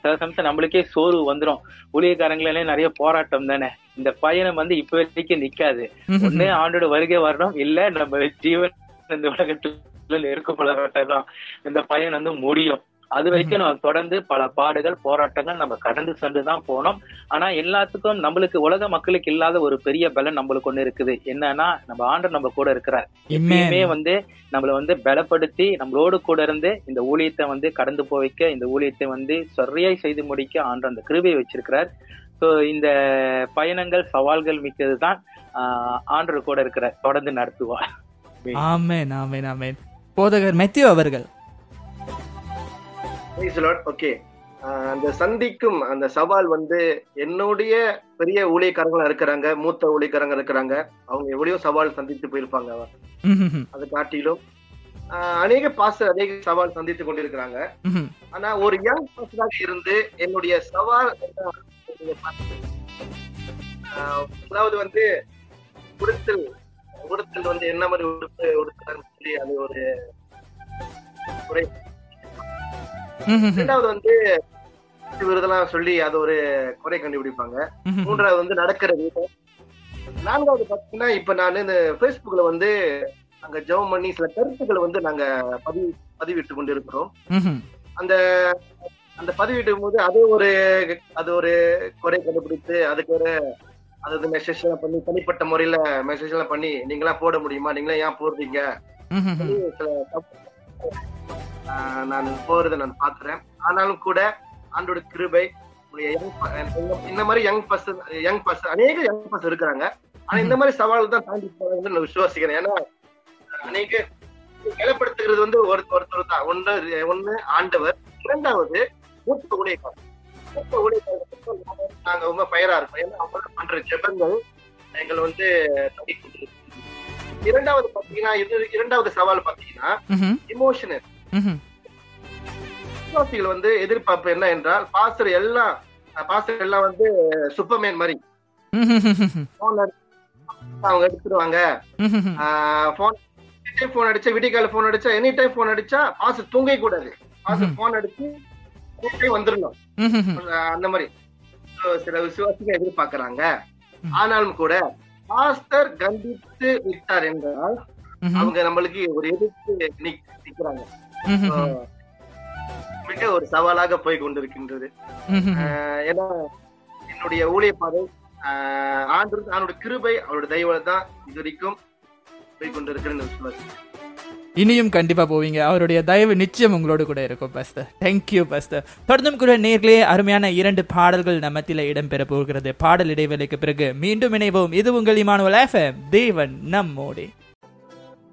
சில சமயத்துல நம்மளுக்கே சோர்வு வந்துரும். ஊழியக்காரங்களே நிறைய போராட்டம் தானே? இந்த பயணம் வந்து இப்ப வரைக்கும் நிக்காது. ஒண்ணு ஆண்டோட வருகை வரணும். இல்ல நம்ம ஜீவன் இந்த உலகத்துல இருக்கப்படலாம் இந்த பயணம் வந்து முடியும். அது வரைக்கும் நம்ம தொடர்ந்து பல பாடுகள் போராட்டங்கள் நம்ம கடந்து சென்று தான் போனோம். ஆனா எல்லாத்துக்கும் நம்மளுக்கு உலக மக்களுக்கு இல்லாத ஒரு பெரிய பலன் நம்மளுக்கு ஒண்ணு இருக்குது. என்னன்னா நம்ம ஆண்டர் நம்ம கூட இருக்கிறார். எப்பயுமே வந்து நம்மள வந்து பலப்படுத்தி நம்மளோடு கூட இருந்து இந்த ஊழியத்தை வந்து கடந்து போய்க்க இந்த ஊழியத்தை வந்து சரியாய் செய்து முடிக்க ஆண்டு அந்த கிருபையை வச்சிருக்கிறார். சோ இந்த பயணங்கள் சவால்கள் மிக்கது தான் ஆண்டர் கூட இருக்கிற தொடர்ந்து நடத்துவார். ஆமேன் ஆமேன் ஆமேன் போதகர் மெத்தியோ அவர்கள். ஓகே அந்த சந்திக்கும் அந்த சவால் வந்து என்னுடைய பெரிய ஊழியக்காரங்களா இருக்கிறாங்க மூத்த ஊழியக்காரங்க இருக்கிறாங்க. அவங்க எவ்வளவோ சவால் சந்தித்து போயிருப்பாங்க அதை காட்டிலும் அநேக பாச அநேக சவால் சந்தித்து கொண்டிருக்கிறாங்க. ஆனா ஒரு யங் பாசராக இருந்து என்னுடைய சவால் அதாவது வந்து உடுத்தல் உடுத்தல் வந்து என்ன மாதிரி உடுப்பு உடுத்தல் சொல்லி அது ஒரு குறை இரண்டாவது வந்து விருதெல்லாம் சொல்லி அது ஒரு குறை கண்டுபிடிப்பாங்க. மூன்றாவது வந்து நடக்கிற வீதம் நான்காவது பாத்தீங்கன்னா இப்ப நான் இந்த Facebookல வந்து அங்க ஜெபம் பண்ணி சில கருத்துக்களை வந்து நாங்க பதிவு பதிவிட்டு கொண்டு இருக்கிறோம் அந்த அந்த பதிவிடும் போது அது ஒரு அது ஒரு குறை கண்டுபிடித்து அதுக்கு ஒரு அதாவது மெசேஜ் எல்லாம் பண்ணி தனிப்பட்ட முறையில மெசேஜ் எல்லாம் பண்ணி நீங்களா போட முடியுமா? நீங்களா ஏன் போடுறீங்க? நான் போறதை நான் பாக்குறேன் ஆனாலும் கூட ஆண்டோட கிருபை இந்த- மாதிரி யங் பர்சன் யங் பர்சன் அநேக யங் பர்சன் இருக்கிறாங்க. ஆனா இந்த மாதிரி சவால் தான் தாண்டி போறாங்கன்னு நான் விசுவாசிக்கிறேன். ஏன்னா அநேக நிலப்படுத்துகிறது வந்து ஒரு ஒருத்தர் தான். ஒன்று ஒண்ணு ஆண்டவர். இரண்டாவது மூத்த ஊழியக்காரர். மூத்த ஊழியக்காரர் நாங்க ரொம்ப பயரா இருக்கோம். ஏன்னா அவங்க பண்ற ஜெபங்கள் எங்களை வந்து. இரண்டாவது பாத்தீங்கன்னா இரண்டாவது சவால் பாத்தீங்கன்னா இமோஷனல் விசுவாசிகள் வந்து எதிர்பார்ப்பு என்ன என்றால் பாஸ்டர் எல்லாம் பாஸ்டர் எல்லாம் வந்து சூப்பர்மேன் மாதிரி. அவங்க எடுத்துருவாங்க. போன் போன் அடிச்சா விடிகால போன் அடிச்சா எனி டைம் போன் அடிச்சா பாஸ்டர் தூங்கவே கூடாது பாஸ்டர் போன் அடிச்சு வந்துடணும் அந்த மாதிரி. சில விசுவாசிகள் எதிர்பார்க்கறாங்க. ஆனாலும் கூட பாஸ்டர் கண்டித்து விட்டார் என்றால் அவங்க நம்மளுக்கு ஒரு எதிர்ப்பு நிக்- நிக்கிறாங்க. மிக ஒரு சவாலாக போய் கொண்டிருக்கின்றது. ஏன்னா என்னுடைய ஊழிய பாதை ஆண்டு அவனுடைய கிருபை அவருடைய தயவுல தான் இது வரைக்கும் போய் கொண்டிருக்கிறேன்னு விசுவாசி இனியும் கண்டிப்பா போவீங்க. அவருடைய தயவு நிச்சயம் உங்களோடு கூட இருக்கும் பஸ்தர் தேங்க்யூ பஸ்தர் தொடர்ந்தும் கூட நேர்களே அருமையான இரண்டு பாடல்கள் நம்மத்தில இடம்பெற போகிறது. பாடல் இடைவேளைக்கு பிறகு மீண்டும் இணைவோம். இது உங்கள் இமானுவல் எஃப்எம் தேவன் நம்மோடே.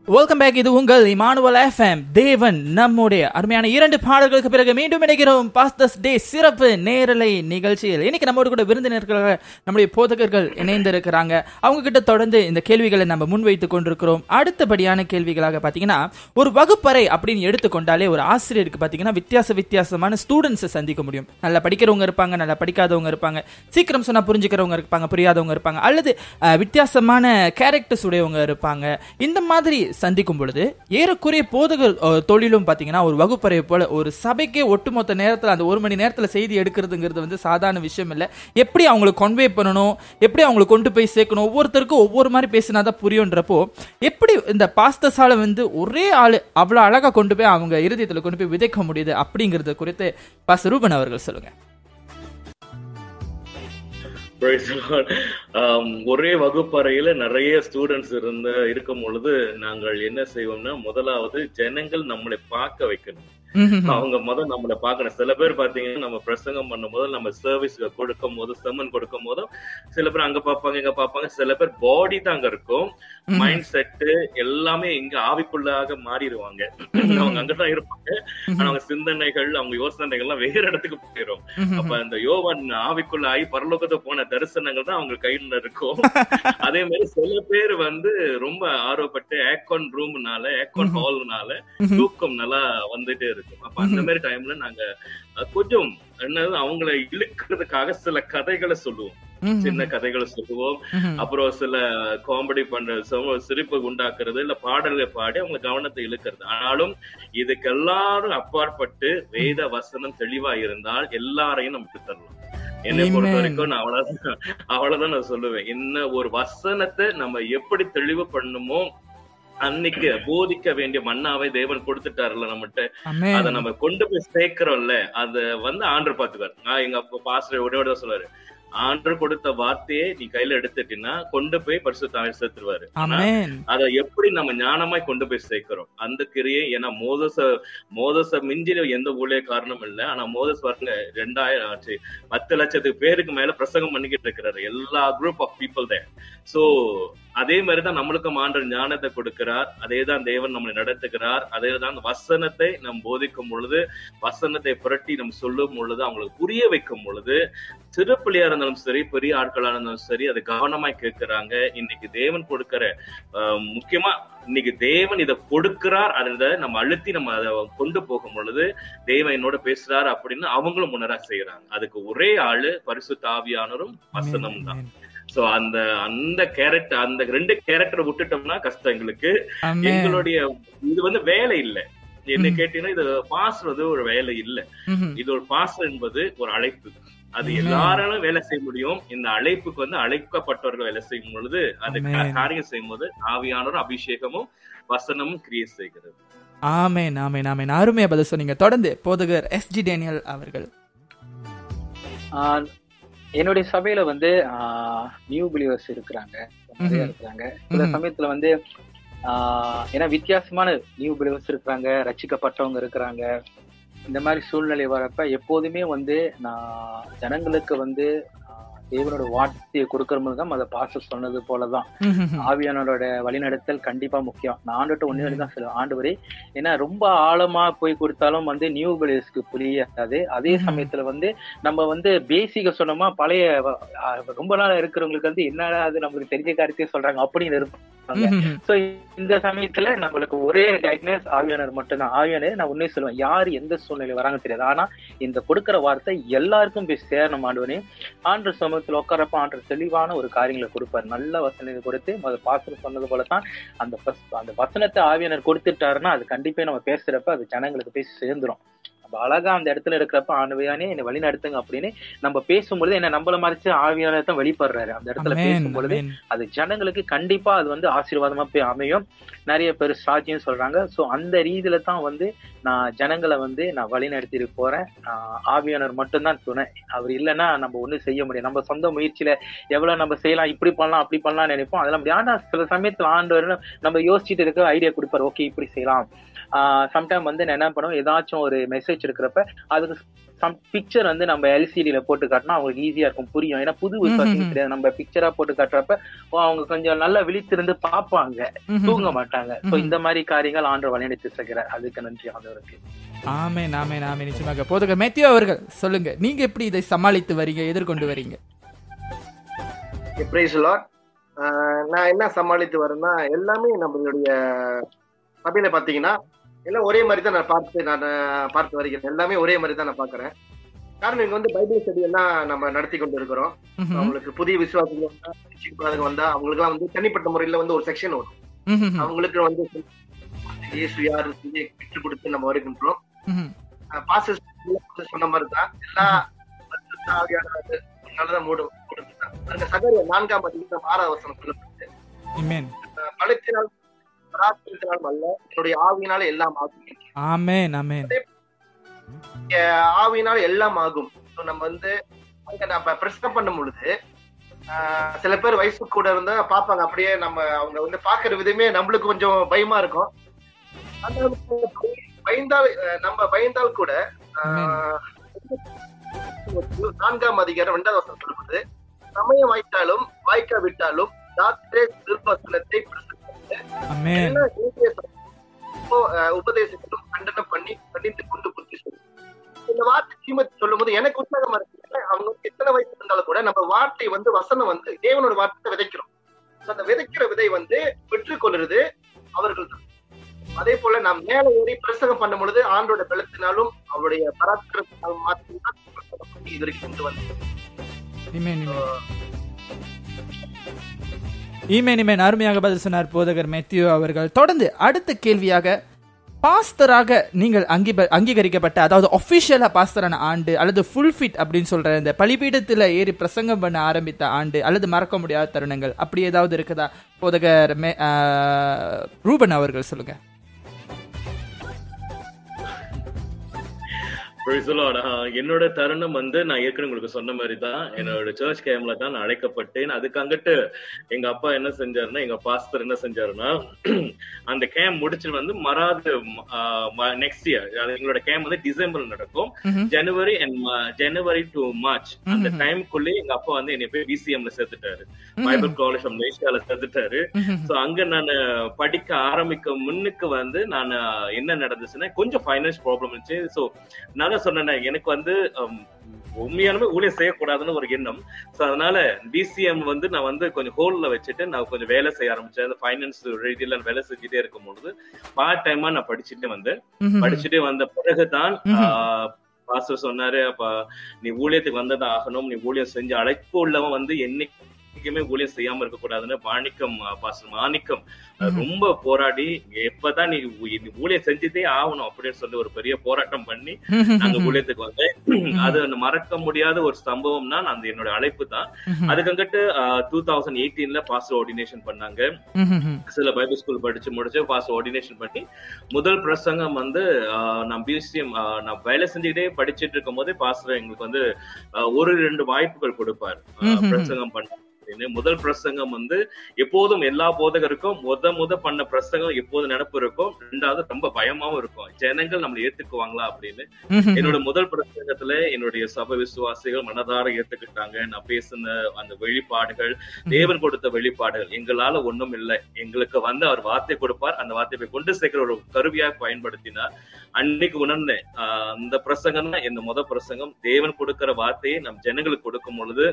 வெல்கம் பேக் இது உங்கள் இமானுவல் எஃப்எம் தேவன் நம்முடைய அருமையான இரண்டு பாடல்களுக்கு பிறகு மீண்டும் இணைகிறோம். பாஸ்தஸ் டே சிறப்பு நேரலை நிகழ்ச்சியில். இன்னைக்கு நம்மோடு கூட விருந்தினர்களாக நம்முடைய போதகர்கள் இணைந்திருக்கிறாங்க. அவங்க கிட்ட தொடர்ந்து இந்த கேள்விகளை நம்ம முன்வைத்துக் கொண்டிருக்கிறோம். அடுத்தபடியான கேள்விகளாக பாத்தீங்கன்னா ஒரு வகுப்பறை அப்படின்னு எடுத்துக்கொண்டாலே ஒரு ஆசிரியருக்கு பாத்தீங்கன்னா வித்தியாச வித்தியாசமான ஸ்டூடெண்ட்ஸை சந்திக்க முடியும். நல்லா படிக்கிறவங்க இருப்பாங்க நல்லா படிக்காதவங்க இருப்பாங்க. சீக்கிரம் சொன்னா புரிஞ்சுக்கிறவங்க இருப்பாங்க புரியாதவங்க இருப்பாங்க. அல்லது வித்தியாசமான கேரக்டர்ஸ் உடையவங்க இருப்பாங்க. இந்த மாதிரி சந்திக்கும் பொழுது ஏறக்குறைய போதகர் தொழிலும் பாத்தீங்கன்னா ஒரு வகுப்பறை போல ஒரு சபைக்கே ஒட்டுமொத்த நேரத்தில் அந்த ஒரு மணி நேரத்தில் செய்தி எடுக்கிறதுங்கிறது வந்து சாதாரண விஷயம் இல்லை. எப்படி அவங்களை கொன்வே பண்ணணும்? எப்படி அவங்களை கொண்டு போய் சேர்க்கணும்? ஒவ்வொருத்தருக்கும் ஒவ்வொரு மாதிரி பேசினாதான் புரியுன்றப்போ எப்படி இந்த பாஸ்தசாலை வந்து ஒரே ஆள் அவ்வளோ அழகா கொண்டு போய் அவங்க இருதயத்தில் கொண்டு போய் விதைக்க முடியுது அப்படிங்கிறது குறித்து பாஸ் ரூபன் அவர்கள் சொல்லுங்க. Um, ஒரே வகுப்பறையில நிறைய ஸ்டூடெண்ட்ஸ் இருந்த இருக்கும் பொழுது நாங்கள் என்ன செய்வோம்னா முதலாவது ஜனங்கள் நம்மளை பார்க்க வைக்கணும். அவங்க முதல் நம்மளை பார்க்கணும் சில பேர் பாத்தீங்கன்னா நம்ம பிரசங்கம் பண்ணும் போது நம்ம சர்வீஸ் கொடுக்கும் போது செமன் கொடுக்கும் போதும் சில பேர் அங்க பார்ப்பாங்க இங்க பார்ப்பாங்க. சில பேர் பாடி தான் அங்க இருக்கும் மைண்ட் செட்டு எல்லாமே இங்க ஆவிக்குள்ளாக மாறிடுவாங்க. அவங்க அங்கதான் இருப்பாங்க. ஆனா அவங்க சிந்தனைகள் அவங்க யோசனைகள் எல்லாம் வேற இடத்துக்கு போயிடும் அப்ப அந்த யோவான் ஆவிக்குள்ள ஆகி பரலோகத்துக்கு போன தரிசனங்கள் தான் அவங்க கையில இருக்கும். அதே மாதிரி சில பேர் வந்து ரொம்ப ஆர்வப்பட்டு ஏக்கான் ரூம்னால ஏக்கான் ஹால்னால தூக்கம் நல்லா வந்துட்டே இருக்கும். அப்ப அந்த மாதிரி டைம்ல நாங்க கொஞ்சம் என்னது அவங்கள இழுக்கிறதுக்காக சில கதைகளை சொல்லுவோம். சின்ன கதைகளை சொல்லுவோம். அப்புறம் சில காமெடி பண்ற சிரிப்பு உண்டாக்குறது இல்ல பாடல்களை பாடி அவங்க கவனத்தை இழுக்கிறது. ஆனாலும் இதுக்கு எல்லாரும் அப்பாற்பட்டு வேத வசனம் தெளிவா இருந்தால் எல்லாரையும் நமக்கு தரலாம். என்னை பொறுத்த. வரைக்கும் நான் அவ்வளவுதான் அவ்வளவுதான் நான் சொல்லுவேன். என்ன ஒரு வசனத்தை நம்ம எப்படி தெளிவு பண்ணுமோ அன்னைக்கு போதிக்க வேண்டிய மன்னாவை தேவன் கொடுத்துட்டாருல்ல நம்மகிட்ட. அத நம்ம கொண்டு போய் சேர்க்கிறோம்ல. அத வந்து ஆண்டர் பாத்துக்காரு நான் எங்க அப்பா பாஸ்டர் ஒரே தான் சொல்லுவாரு. ஆண்டர் கொடுத்த வார்த்தையை நீ கையில எடுத்துட்டீங்கன்னா கொண்டு போய் பரிசுத்த சேர்த்துருவாரு ஆனா Amen. அதை எப்படி நம்ம ஞானமாய் கொண்டு போய் சேர்க்கிறோம்? அந்த கிரியை ஏன்னா மோதச மோதச மிஞ்சின எந்த ஊழிய காரணம் இல்ல. ஆனா மோதஸ் பாருங்க ரெண்டாயிரம் ஆச்சு பத்து லட்சத்துக்கு பேருக்கு மேல பிரசங்கம் பண்ணிக்கிட்டு இருக்கிறாரு. எல்லா குரூப் ஆஃப் பீப்புள் தான் சோ அதே மாதிரிதான் நம்மளுக்கும் ஆண்டர் ஞானத்தை கொடுக்கிறார். அதே தான் தேவன் நம்மளை நடத்துகிறார். அதே தான் வசனத்தை நம் போதிக்கும் பொழுது வசனத்தை புரட்டி நம்ம சொல்லும் பொழுது அவங்களுக்கு புரிய வைக்கும் பொழுது சிறு பிள்ளையா இருந்தாலும் சரி பெரிய ஆட்களா இருந்தாலும் சரி அதை கவனமாய் கேட்கிறாங்க. இன்னைக்கு தேவன் கொடுக்கிற முக்கியமா இன்னைக்கு தேவன் இதை கொடுக்கிறார் அதை நம்ம அழுத்தி நம்ம அதை கொண்டு போகும் பொழுது தேவன் என்னோட பேசுறார் அப்படின்னு அவங்களும் உணர செய்யறாங்க அதுக்கு ஒரே ஆளு பரிசுத்த ஆவியானவரும் வசனம் தான் சோ அந்த அந்த கேரக்டர் அந்த ரெண்டு கேரக்டரை விட்டுட்டோம்னா கஷ்டம் எங்களுக்கு. எங்களுடைய இது வந்து வேலை இல்ல. என்ன. கேட்டீங்கன்னா இது பாசுறது ஒரு வேலை இல்ல. இது ஒரு பாசம் என்பது ஒரு அழைப்பு. அது Amen. எல்லாராலும் வேலை செய்ய முடியும். இந்த அழைப்புக்கு வந்து அழைக்கப்பட்டவர்கள் வேலை செய்யும் பொழுது அது காரியம் செய்யும் போது ஆவியானவரும் அபிஷேகமும் வசனமும் கிரியேட் செய்கிறது. ஆமேன் ஆமேன் ஆமேன். அருமையா பதில் சொன்னீங்க. தொடர்ந்து போதகர் எஸ் ஜி டேனியல் அவர்கள். ஆஹ் என்னுடைய சபையில வந்து நியூ பிலீவர்ஸ் இருக்கிறாங்க. இருக்கிறாங்க சில. சமயத்துல வந்து ஏன்னா வித்தியாசமான நியூ பிலீவர்ஸ் இருக்கிறாங்க ரட்சிக்கப்பட்டவங்க இருக்கிறாங்க இந்த மாதிரி சூழ்நிலை வரப்ப எப்போதுமே வந்து நான் ஜனங்களுக்கு வந்து தேவனோட வார்த்தையை கொடுக்கறது தான் அதை பாச சொன்னது போலதான். ம்ஹும். ஆவியானவரோட வழிநடத்தல் கண்டிப்பா முக்கியம். நான் ஆண்டுகிட்ட ஒண்ணு தான் சொல்லுவேன். ஆண்டு வரை ஏன்னா ரொம்ப ஆழமா போய் கொடுத்தாலும் வந்து நியூ பிளேஸ்க்கு புரியாது. அதே. சமயத்துல வந்து நம்ம வந்து பேசிக்க சொன்னோமா பழைய ரொம்ப நாள் இருக்கிறவங்களுக்கு வந்து என்னடா அது நம்மளுக்கு தெரிஞ்ச காரியத்தையே சொல்றாங்க அப்படின்னு இருப்பாங்க. சோ இந்த சமயத்துல நம்மளுக்கு ஒரே கைட்னஸ் ஆவியானர் மட்டும்தான். ஆவியானர் நான் உன்னே சொல்லுவேன். யார் எந்த சூழ்நிலை வராங்க தெரியாது. ஆனா இந்த கொடுக்கிற வார்த்தை எல்லாருக்கும் போய் சேரணும் ஆண்டவனே ஆண்டு சமூகத்துல உட்காரப்ப ஆண்டர் தெளிவான ஒரு காரியங்களை கொடுப்பார். நல்ல வசனத்தை கொடுத்து முதல் பாசனம் சொன்னது போலதான் அந்த அந்த வசனத்தை ஆவியனர் கொடுத்துட்டாருன்னா அது கண்டிப்பா நம்ம பேசுறப்ப அது ஜனங்களுக்கு போய் சேர்ந்துரும். அப்ப அழகா அந்த இடத்துல இருக்கிறப்ப ஆண்டவையானே என்னை வழி நடத்துங்க அப்படின்னு நம்ம பேசும்பொழுது என்ன நம்மள மறைச்சு ஆவியானவர் தான் வெளிப்படுறாரு. அந்த இடத்துல பேசும்பொழுது. அது ஜனங்களுக்கு கண்டிப்பா அது வந்து ஆசீர்வாதமா போய் அமையும். நிறைய பேர் சாட்சியம் சொல்றாங்க. சோ அந்த ரீதியில தான் வந்து நான் ஜனங்களை வந்து நான் வழி நடத்திட்டு போறேன். ஆவியானவர் மட்டும்தான் துணை. அவர் இல்லைன்னா நம்ம ஒண்ணும் செய்ய முடியும் நம்ம சொந்த முயற்சியில எவ்வளவு நம்ம செய்யலாம் இப்படி பண்ணலாம் அப்படி பண்ணலாம் நினைப்போம். அதெல்லாம் முடியாது. ஆனா சில சமயத்துல ஆண்டவர் நம்ம யோசிச்சுட்டு இருக்க ஐடியா கொடுப்பாரு. ஓகே இப்படி செய்யலாம். சம்டைம் வந்து நான் என்ன பண்ணுவோம் ஏதாச்சும் ஒரு மெசேஜ் இருக்கிறப்ப அதுக்கு சம் பிக்சர் வந்து நம்ம எல்சிடியில போட்டு காட்டினா அவங்களுக்கு ஈஸியா இருக்கும் புரியும். ஏன்னா புது விசுவாசிகள் கிடையாது. நம்ம பிக்சரா போட்டு காட்டுறப்ப அவங்க கொஞ்சம் நல்லா விழித்திருந்து பார்ப்பாங்க. தூங்க மாட்டாங்க. சோ ம்ஹும். இந்த மாதிரி காரியங்கள் ஆண்டவர் வழிநடத்தி செல்கிறார் அதுக்கு நன்றி ஆண்டவருக்கு. ஆமென் ஆமென் ஆமென். நிச்சயமாக. போதகர் மேத்யூ அவர்கள் சொல்லுங்க. நீங்க எப்படி இதை சமாளித்து வரீங்க எதிர்கொண்டு வரீங்க? நான் என்ன சமாளித்து வரேன்னா எல்லாமே நம்மளுடைய சபையில பாத்தீங்கன்னா எல்லாம் ஒரே மாதிரி தான் நான் பார்த்து நான் பார்த்து வருகிறேன் எல்லாமே ஒரே மாதிரி தான் நான் பாக்குறேன் காரணம் இங்க வந்து பைபிள் ஸ்டடி எல்லாம் நம்ம நடத்தி கொண்டு இருக்கிறோம். அவங்களுக்கு புதிய விசுவாசிகள் வந்தா அவங்களுக்கு வந்து தனிப்பட்ட முறையில வந்து ஒரு செக்ஷன் வரும். அவங்களுக்கு வந்து இயேசு யாரு விட்டு கொடுத்து நம்ம வருகின்றோம் ம்ஹும். பாச சொன்ன மாதிரி தான் எல்லா நல்லதான் கொடுத்துதான் அந்த சகரிய நான்காம் அதிகாரம் ஆறாவது வசனம் சொல்லப்பட்டு. பலத்தினால் பராக்கிரத்தினாலும் அல்ல என்னுடைய ஆவியினால எல்லாம் ஆகும். ஆமென் ஆமென். ஆவியினால எல்லாம் ஆகும். நம்ம வந்து அங்க நம்ம பிரச்சனை பண்ணும் பொழுது சில பேர் வயசு கூட இருந்தா பாப்பாங்க அப்படியே நம்ம அவங்க வந்து பாக்குற விதமே நம்மளுக்கு கொஞ்சம் பயமா இருக்கும். பயந்தால் நம்ம பயந்தால் கூட நான்காம் அதிகாரம் இரண்டாவது வசனம் சொல்லுவது சமயம் வாய்த்தாலும் வாய்க்கா விட்டாலும் டாக்டரே திருவசனத்தை பிரசங்கித்து உபதேசத்திலும் கண்டனம் பண்ணி கண்டித்து கொண்டு புத்தி சொல்லு. இந்த வார்த்தை தீமத்து சொல்லும் போது எனக்கு உற்சாகமா இருக்கு அவங்க எத்தனை வயசு இருந்தாலும் கூட நம்ம வார்த்தை வந்து வசனம் வந்து தேவனோட வார்த்தை விதைக்கிறோம். அந்த விதைக்கிற விதை வந்து பெற்றுக்கொள்றது அவர்கள் தான். அதே போல நாம் மேல ஏறி பிரசங்கம் பண்ணும் பொழுது ஆண்டோட பலத்தினாலும் அவருடைய பராக்கிரத்தினாலும் மாற்றினால் பிரசங்கம் பண்ணி இது வரைக்கும் கொண்டு வந்து Amen, அருமையாக பதில் சொன்னார் போதகர் மேத்யூ அவர்கள். தொடர்ந்து அடுத்த கேள்வியாக பாஸ்தராக நீங்கள் அங்கீப அங்கீகரிக்கப்பட்ட அதாவது ஒஃபிஷியலா பாஸ்தரான ஆண்டு அல்லது ஃபுல் ஃபிட் அப்படின்னு சொல்ற இந்த பலிபீடத்தில் ஏறி பிரசங்கம் பண்ண ஆரம்பித்த ஆண்டு அல்லது மறக்க முடியாத தருணங்கள் அப்படி ஏதாவது இருக்குதா? போதகர் மே ரூபன் அவர்கள் சொல்லுங்கள் என்னோட தருணம் வந்து நான் ஏற்கனவே உங்களுக்கு சொன்ன மாதிரி தான் என்னோட சர்ச் கேம்ல தான் நான் அழைக்கப்பட்டேன் அதுக்கு அங்கிட்டு எங்க அப்பா என்ன செஞ்சாருன்னா எங்க பாஸ்டர் என்ன செஞ்சாருன்னா அந்த கேம் முடிச்சுட்டு வந்து மறாது நெக்ஸ்ட் இயர் எங்களோட கேம் வந்து டிசம்பர் நடக்கும். ஜனவரி அண்ட் ஜனவரி டு மார்ச் அந்த ம்ஹும். டைம்குள்ளே எங்க அப்பா வந்து என்னை போய் பிசிஎம்ல சேர்த்துட்டாரு. பைபிள் காலேஜ் ஆஃப் மலேசியால சேர்த்துட்டாரு. சோ அங்க நான் படிக்க ஆரம்பிக்க முன்னுக்கு வந்து நான் என்ன நடந்துச்சுன்னா கொஞ்சம் ஃபைனான்ஸ் ப்ராப்ளம் இருந்துச்சு சோ நான் தான் சொன்னேன் எனக்கு வந்து உண்மையாலுமே ஊழியம் செய்யக்கூடாதுன்னு ஒரு எண்ணம் சோ அதனால பிசிஎம் வந்து நான் வந்து கொஞ்சம் ஹோல்ல வச்சுட்டு நான் கொஞ்சம் வேலை செய்ய ஆரம்பிச்சேன் அந்த ஃபைனான்ஸ் ரீதியில வேலை செஞ்சுட்டே இருக்கும் பொழுது பார்ட் டைமா நான் படிச்சுட்டே வந்தேன். படிச்சுட்டே வந்த பிறகுதான். பாஸ்டர் சொன்னாரு அப்ப நீ ஊழியத்துக்கு வந்தது ஆகணும் நீ ஊழியம் செஞ்சு அழைப்பு உள்ளவன் வந்து என்னைக்குமே ஊழியம் செய்யாம இருக்க கூடாதுன்னு மாணிக்கம் பாஸ்டர் மாணிக்கம். ரொம்ப போராடி எப்பதான் நீ ஊழியம் செஞ்சுட்டே ஆகணும் அப்படின்னு சொல்லி ஒரு பெரிய போராட்டம் பண்ணி நாங்க. ஊழியத்துக்கு வந்தேன் அது மறக்க முடியாத ஒரு சம்பவம்னா அந்த என்னோட அழைப்பு தான். அதுக்கங்கிட்டு டூ தௌசண்ட் எயிட்டீன்ல பாஸ்டர் ஆர்டினேஷன் பண்ணாங்க. சில பைபிள் ஸ்கூல் படிச்சு முடிச்சு பாஸ் ஆர்டினேஷன் பண்ணி முதல் பிரசங்கம் வந்து நான் பிசிஎம் நான் வேலை செஞ்சுக்கிட்டே படிச்சிட்டு இருக்கும் போதே பாஸ்டர் எங்களுக்கு வந்து ஒரு ரெண்டு வாய்ப்புகள் கொடுப்பார். பிரசங்கம் பண்ண அப்படின்னு. முதல் பிரசங்கம் வந்து எப்போதும் எல்லா போதகருக்கும் முத முத பண்ண பிரசங்கம் எப்போதும் நினப்பு இருக்கும் ரெண்டாவது ரொம்ப பயமாவும் இருக்கும். ஜனங்கள் நம்மளை ஏத்துக்குவாங்களா அப்படின்னு. என்னோட முதல் பிரசங்கத்துல என்னுடைய சபை விசுவாசிகள் மனதார ஏத்துக்கிட்டாங்க. நான் பேசின அந்த வெளிப்பாடுகள் தேவன் கொடுத்த வெளிப்பாடுகள் எங்களால ஒண்ணும் இல்லை. எங்களுக்கு வந்து அவர் வார்த்தை கொடுப்பார். அந்த வார்த்தையை கொண்டு சேர்க்கிற ஒரு கருவியாக பயன்படுத்தினார். அன்னைக்கு உணர்ந்தேன். அந்த பிரசங்கம் தான் இந்த முத பிரசங்கம் தேவன் கொடுக்கிற வார்த்தையை நம் ஜனங்களுக்கு கொடுக்கும் பொழுது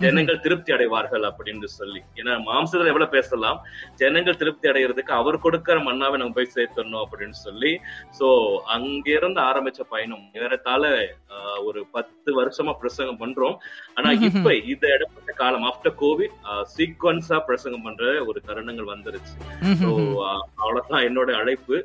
ஜனங்கள் திருப்தி அடைவார்கள் அப்படின்னு சொல்லி. ஏன்னா மாம்சத்துல எவ்வளவு பேசலாம்? ஜனங்கள் திருப்தி அடைகிறதுக்கு அவர் கொடுக்கிற மண்ணாவை நம்ம போய் சேர்த்தணும் அப்படின்னு சொல்லி. சோ அங்கிருந்து ஆரம்பிச்ச பயணம். ஆஹ், ஒரு பத்து வருஷமா பிரசங்கம் பண்றோம். ஆனா. இப்ப இந்த இடப்பட்ட காலம் ஆஃப்டர் கோவிட் சீக்வன்ஸா பிரசங்கம் பண்ற ஒரு தருணங்கள் வந்துருச்சு. சோ அவ்வளவுதான் என்னோட அழைப்பு.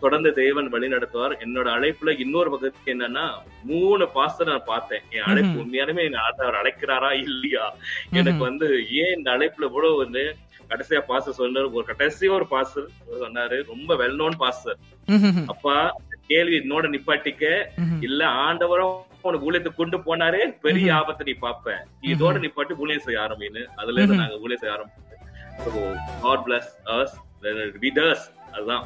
தொடர்ந்து தேவன் வழி நடத்துவார் என்னோட அழைப்புல இன்னொரு பக்கத்துக்கு என்னன்னா மூணு பாஸ்டர் நான் பார்த்தேன். என் அழைப்பு. உண்மையாலுமே ஆண்டவர் அழைக்கிறாரா இல்லையா? எனக்கு வந்து ஏன் இந்த அழைப்புல இவ்வளவு வந்து கடைசியா பாஸ்டர் சொன்னாரு ஒரு கடைசியா ஒரு பாஸ்டர் சொன்னாரு. ரொம்ப வெல் நோன் பாஸ்டர். அப்பா கேள்வி என்னோட நிப்பாட்டிக்க. இல்ல ஆண்டவரும் உனக்கு ஊழியத்தை கொண்டு போனாரே. பெரிய ஆபத்தை நீ பாப்ப இதோட நிப்பாட்டி ஊழியம் செய்ய ஆரம்பின்னு. அதுல இருந்து. நாங்க ஊழியம் செய்ய ஆரம்பிச்சோம். God bless us with us அதுதான்.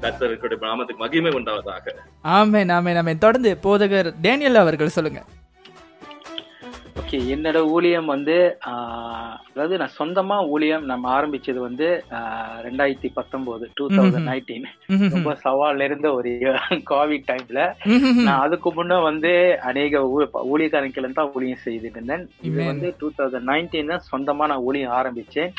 கர்த்தருடைய நாமத்துக்கு மகிமை உண்டாவதாக. ஆமென் ஆமென் ஆமென். தொடர்ந்து போதகர் டேனியல் அவர்கள் சொல்லுங்க. ஓகே என்னோட ஊழியம் வந்து அதாவது நான் சொந்தமா ஊழியம் நம்ம ஆரம்பிச்சது வந்து ரெண்டாயிரத்தி பத்தொன்பது டூ தௌசண்ட் நைன்டீன். ரொம்ப சவால் இருந்த ஒரு கோவிட் டைம்ல. நான் அதுக்கு முன்ன வந்து அநேக ஊழியக்காரங்களை தான் ஊழியம் செய்துட்டு இருந்தேன் இது. வந்து டூ தௌசண்ட் நைன்டீன் தான் சொந்தமா நான் ஊழியம் ஆரம்பிச்சேன்.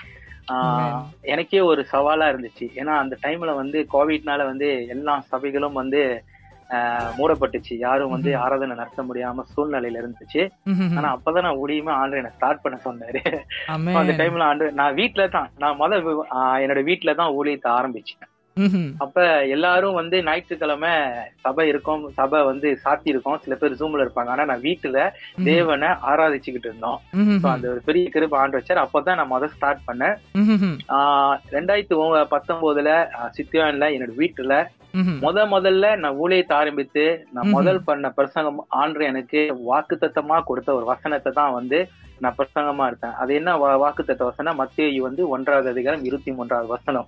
எனக்கே ஒரு சவாலா இருந்துச்சு ஏன்னா அந்த டைம்ல வந்து கோவிட்னால வந்து எல்லா சபைகளும் வந்து மூடப்பட்டுச்சு யாரும் வந்து. ஆராதனை நடத்த முடியாம சூழ்நிலையில இருந்துச்சு. ஆனா அப்பதான் நான் ஊழியமே ஆண்டு எனக்கு ஸ்டார்ட் பண்ண சொன்னாரு. அந்த டைம்ல ஆண்டு நான் வீட்ல தான் நான் முத ஆஹ், என்னோட வீட்ல தான் ஊழியத்தை ஆரம்பிச்சேன். அப்ப எல்லாரும் வந்து ஞாயிற்றுக்கிழமை சபை இருக்கும் சபை வந்து சாத்தி இருக்கும் சில பேர் ஜூம்ல இருப்பாங்க. ஆனா நான் வீட்டுல தேவனை ஆராதிச்சுக்கிட்டு இருந்தோம். அந்த ஒரு பெரிய கிருப ஆண்டு வச்சார். அப்பதான் நான் முதல் ஸ்டார்ட் பண்ணேன். ஆஹ் ரெண்டாயிரத்தி பத்தொன்பதுல சித்தியான்ல என்னோட வீட்டுல. முத முதல்ல நான் ஊழியத்தை ஆரம்பித்து நான். முதல் பண்ண பிரசங்கம் ஆண்டு எனக்கு வாக்குத்தத்தமா கொடுத்த ஒரு வசனத்தை தான் வந்து நான் பிரசங்கமா இருந்தேன் அது என்ன வா- வாக்குத்தத்த வசனம்? மத்திய வந்து ஒன்றாவது அதிகாரம் இருபத்தி மூன்றாவது வசனம்.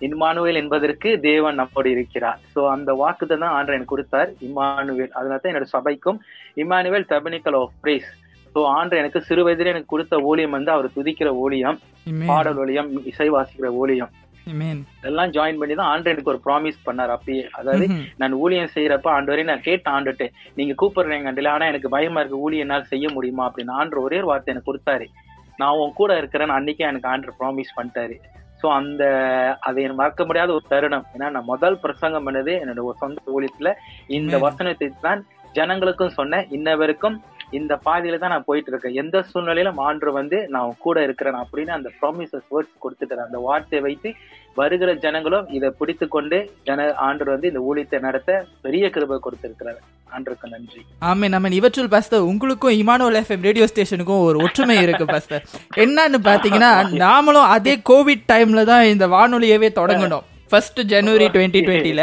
இம்மானுவேல் என்பதற்கு தேவன் நம்மோடு இருக்கிறார். சோ அந்த வாக்குத்தை தான் ஆண்டர் எனக்கு கொடுத்தார். இம்மானுவேல் அதனால தான் என்னோட சபைக்கும் Immanuel tabernacle of praise so ஆண்டர் எனக்கு சிறு வயதிலே எனக்கு கொடுத்த ஊழியம் வந்து அவர் துதிக்கிற ஊழியம். பாடல் ஊழியம் இசை வாசிக்கிற ஊழியம். இதெல்லாம் ஜாயின் பண்ணி தான் ஆண்டர் எனக்கு ஒரு ப்ராமிஸ் பண்ணார். அப்பயே அதாவது. நான் ஊழியம் செய்யறப்ப ஆண்டு வரை நான் கேட்ட ஆண்டுட்டு நீங்க கூப்பிடுறீங்க ஆண்டல ஆனா எனக்கு பயமா இருக்கு ஊழியம் என்னால் செய்ய முடியுமா அப்படின்னு. ஆண்டு ஒரே ஒரு வார்த்தை எனக்கு கொடுத்தாரு. நான் உன் கூட இருக்கிறேன்னு அன்னைக்கே எனக்கு ஆண்டர் ப்ராமிஸ் பண்ணிட்டாரு. சோ அந்த அதை எனக்கு மறக்க முடியாத ஒரு தருணம். ஏன்னா நான் முதல் பிரசங்கம் பண்ணது என்னோட சொந்த ஊழியத்துல இந்த. வசனத்தை தான் ஜனங்களுக்கும் சொன்னேன். இன்னவருக்கும் இந்த பாதையில தான் நான் போயிட்டு இருக்கேன் எந்த சூழ்நிலையிலும் ஆண்டு வந்து நான் கூட இருக்கிறேன் அப்படின்னு அந்த ப்ராமிசஸ் வேர்ட்ஸ் கொடுத்துட்டாரு அந்த வார்த்தையை வைத்து வருகிற ஜனங்களும் இதை பிடித்து கொண்டு ஜன ஆண்டு வந்து இந்த ஊழியத்தை நடத்த பெரிய கிருபை கொடுத்திருக்கிறார். ஆண்டருக்கு நன்றி. ஆமென் ஆமென். இவற்றுள் பாஸ்டர் உங்களுக்கும் இமானுவல் எஃப்எம் ரேடியோ ஸ்டேஷனுக்கும் ஒரு ஒற்றுமை இருக்கு பாஸ்டர் என்னன்னு பாத்தீங்கன்னா நாமளும் அதே கோவிட் டைம்ல தான் இந்த வானொலியவே தொடங்கணும். ஃபர்ஸ்ட் ஜனவரி டுவெண்ட்டி டுவெண்ட்டில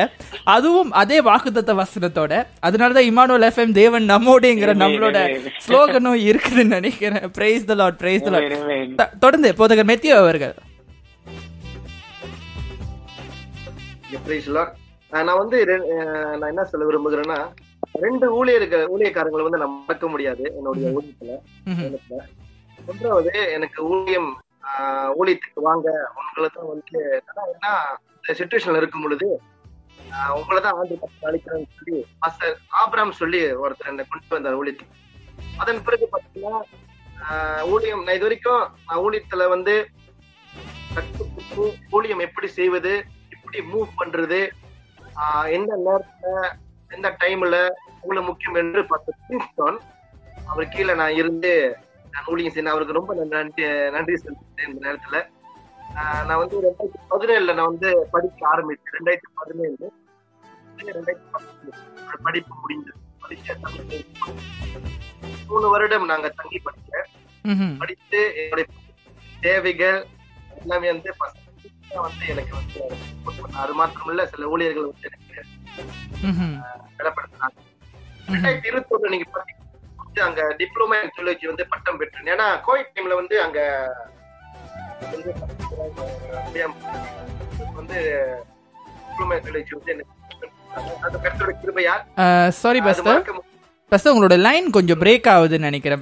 அதுவும் அதே வாக்குத்தத்த வசனத்தோட அதனாலதான் இமானுவல் எஃப்எம் தேவன் நம்மோடுங்கிற நம்மளோட ஸ்லோகனும் இருக்குதுன்னு நினைக்கிறேன் praise the Lord praise the Amen. தொடர்ந்து போதகர் மெத்தியோ அவர்கள் Praise the Lord. ஆஹ் நான் வந்து நான் என்ன சொல்ல விரும்புகிறேன்னா ரெண்டு ஊழியர்கள் ஊழியக்காரங்களை வந்து நான் மறக்க முடியாது என்னுடைய. ஊழியத்துல. ஒன்றாவது எனக்கு ஊழியம் ஆஹ் ஊழியத்துக்கு வாங்க உங்களை தான் வந்து இந்த சுச்சுவேஷன்ல இருக்கும் பொழுது உங்களை தான் ஆண்டு அழைக்கிறேன்னு சொல்லி மாஸ்டர் ஆபிராம் சொல்லி ஒருத்தர் என்னை கொண்டு வந்தார் ஊழியத்துக்கு. அதன் பிறகு பாத்தீங்கன்னா ஊழியம் நான் இது வரைக்கும் நான் ஊழியத்துல வந்து ஊழியம் எப்படி செய்வது எப்படி மூவ் பண்றது எந்த நேரத்துல எந்த டைம்ல உங்களுக்கு முக்கியம் என்று பார்த்த அவர் கீழே நான் இருந்து நான் ஊழியம் செய்யணும் அவருக்கு ரொம்ப நன்றி நன்றி செலுத்துறேன் இந்த நேரத்துல. நான் வந்து ரெண்டாயிரத்தி பதினேழுல நான் வந்து படிக்க ஆரம்பிச்சேன் ரெண்டாயிரத்தி பதினேழு ரெண்டாயிரத்தி பதினேழு படிப்பு தமிழ் மூணு வருடம் நாங்க தங்கி படிச்சேன். படித்து என்னுடைய தேவைகள் எல்லாமே வந்து வந்து எனக்கு வந்து. அது மாத்திரமல்ல சில ஊழியர்கள் வந்து எனக்கு ம்ஹும். ரெண்டாயிரத்தி இருபத்தி ஒண்ணு நீங்க அங்க டிப்ளமா இன் ஜூலஜி வந்து பட்டம் பெற்றேன் ஏன்னா கோவிட் டைம்ல வந்து அங்க சாரி முடியாத- பாஸ்டர் உங்களோட லைன் கொஞ்சம் பிரேக் ஆகுதுன்னு நினைக்கிறேன்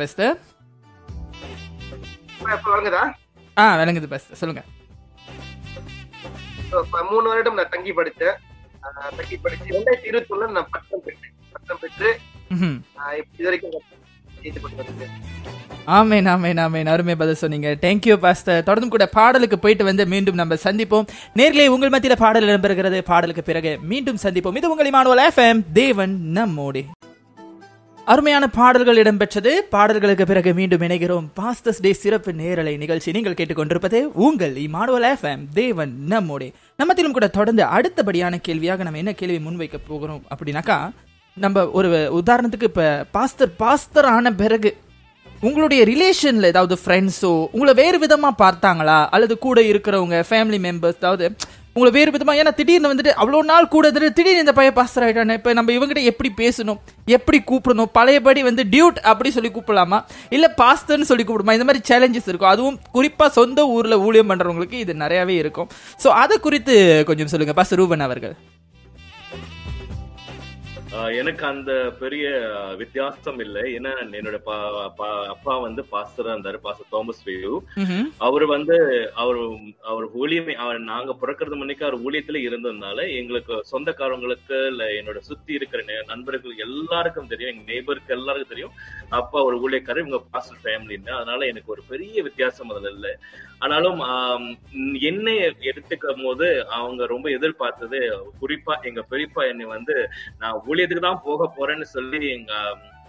வழங்குதா ஆ விளங்குது பாஸ்டர் சொல்லுங்க. மூணு வருடம் நான் தங்கி படித்தேன். தங்கி படிச்சு ரெண்டாயிரத்தி இருபத்தி ஒண்ணுல நான் பட்டம் பெற்றேன். பட்டம் பெற்று இது வரைக்கும் நான் செய்து கொண்டு ஆமேன் ஆமேன் ஆமேன். அருமை பதில் சொன்னீங்க. தேங்க்யூ பாஸ்டர் தொடர்ந்து கூட பாடலுக்கு போயிட்டு வந்து மீண்டும் நம்ம சந்திப்போம். நேர்களை உங்கள் மத்தியில பாடல் இடம்பெறுகிறது. பாடலுக்கு பிறகு மீண்டும் சந்திப்போம். இது உங்கள் இமானுவல் எஃப்எம் தேவன் நம்மோடி. அருமையான பாடல்கள் இடம்பெற்றது. பாடல்களுக்கு பிறகு மீண்டும் இணைகிறோம். பாஸ்டர்ஸ் டே சிறப்பு நேரலை நிகழ்ச்சி. நீங்கள் கேட்டுக்கொண்டிருப்பது உங்கள் இமானுவல் எஃப்எம் தேவன் நம்மோடி. நம்மத்திலும் கூட தொடர்ந்து அடுத்தபடியான கேள்வியாக நம்ம என்ன கேள்வி முன்வைக்க போகிறோம் அப்படின்னாக்கா நம்ம ஒரு உதாரணத்துக்கு இப்ப பாஸ்தர் பாஸ்தர் ஆன பிறகு உங்களுடைய ரிலேஷன்ல ஏதாவது ஃப்ரெண்ட்ஸோ உங்களை வேறு விதமா பார்த்தாங்களா? அல்லது கூட இருக்கிறவங்க ஃபேமிலி மெம்பர்ஸ் அதாவது உங்களை வேறு விதமா ஏன்னா திடீர்னு வந்துட்டு அவ்வளோ நாள் கூட இருந்துட்டு திடீர்னு இந்த பையன் பாஸ்டர் ஆகிட்டானே இப்போ நம்ம இவங்ககிட்ட எப்படி பேசணும் எப்படி கூப்பிடணும் பழையபடி வந்து டியூட் அப்படி சொல்லி கூப்பிடலாமா? இல்லை பாஸ்டர்னு சொல்லி கூப்பிடுமா? இந்த மாதிரி சேலஞ்சஸ் இருக்கும். அதுவும் குறிப்பாக சொந்த ஊரில் ஊழியம் பண்ணுறவங்களுக்கு இது நிறையாவே இருக்கும். ஸோ அதை குறித்து கொஞ்சம் சொல்லுங்கள் பாஸ்டர் ரூபன் அவர்கள். எனக்கு அந்த பெரிய வித்தியாசம் இல்லை. ஏன்னா என்னோட அப்பா வந்து பாஸ்டரா இருந்தாரு பாஸ்டர் தாமஸ் ம்ஹும். அவர் வந்து அவர் அவர் ஊழியமே அவர் நாங்க பிறக்கிறது முன்னைக்கு அவர் ஊழியத்துல இருந்ததுனால எங்களுக்கு சொந்தக்காரங்களுக்கு இல்ல என்னோட சுத்தி இருக்கிற நண்பர்கள் எல்லாருக்கும் தெரியும் எங்க நெய்பருக்கு எல்லாருக்கும் தெரியும். அப்பா ஒரு ஊழியக்காரர் இவங்க பாஸ்டர் ஃபேமிலின்னு அதனால எனக்கு ஒரு பெரிய வித்தியாசம் அதுல இல்லை. ஆனாலும் என்னை எடுத்துக்கும் போது அவங்க ரொம்ப எதிர்பார்த்தது குறிப்பா எங்க பெரியப்பா என்னை வந்து நான் ஊழியத்துக்கு தான் போக போறேன்னு சொல்லி எங்க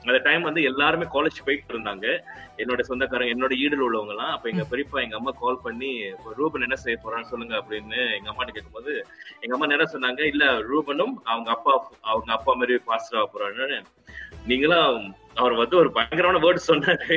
அந்த டைம் வந்து எல்லாருமே காலேஜ் போயிட்டு இருந்தாங்க. என்னோட சொந்தக்காரங்க என்னோட ஈடுல உள்ளவங்க எல்லாம் அப்ப எங்க பெரியப்பா எங்க அம்மா கால் பண்ணி ரூபன் என்ன செய்ய போறான்னு சொல்லுங்க அப்படின்னு எங்க அம்மாட்ட கேட்கும்போது எங்க அம்மா என்ன சொன்னாங்க இல்ல ரூபனும் அவங்க அப்பா அவங்க அப்பா மாதிரி பாஸ்டர் ஆக போறான்னு. நீங்களாம் அவர் வந்து ஒரு பயங்கரமான வேர்டு சொன்னாரு.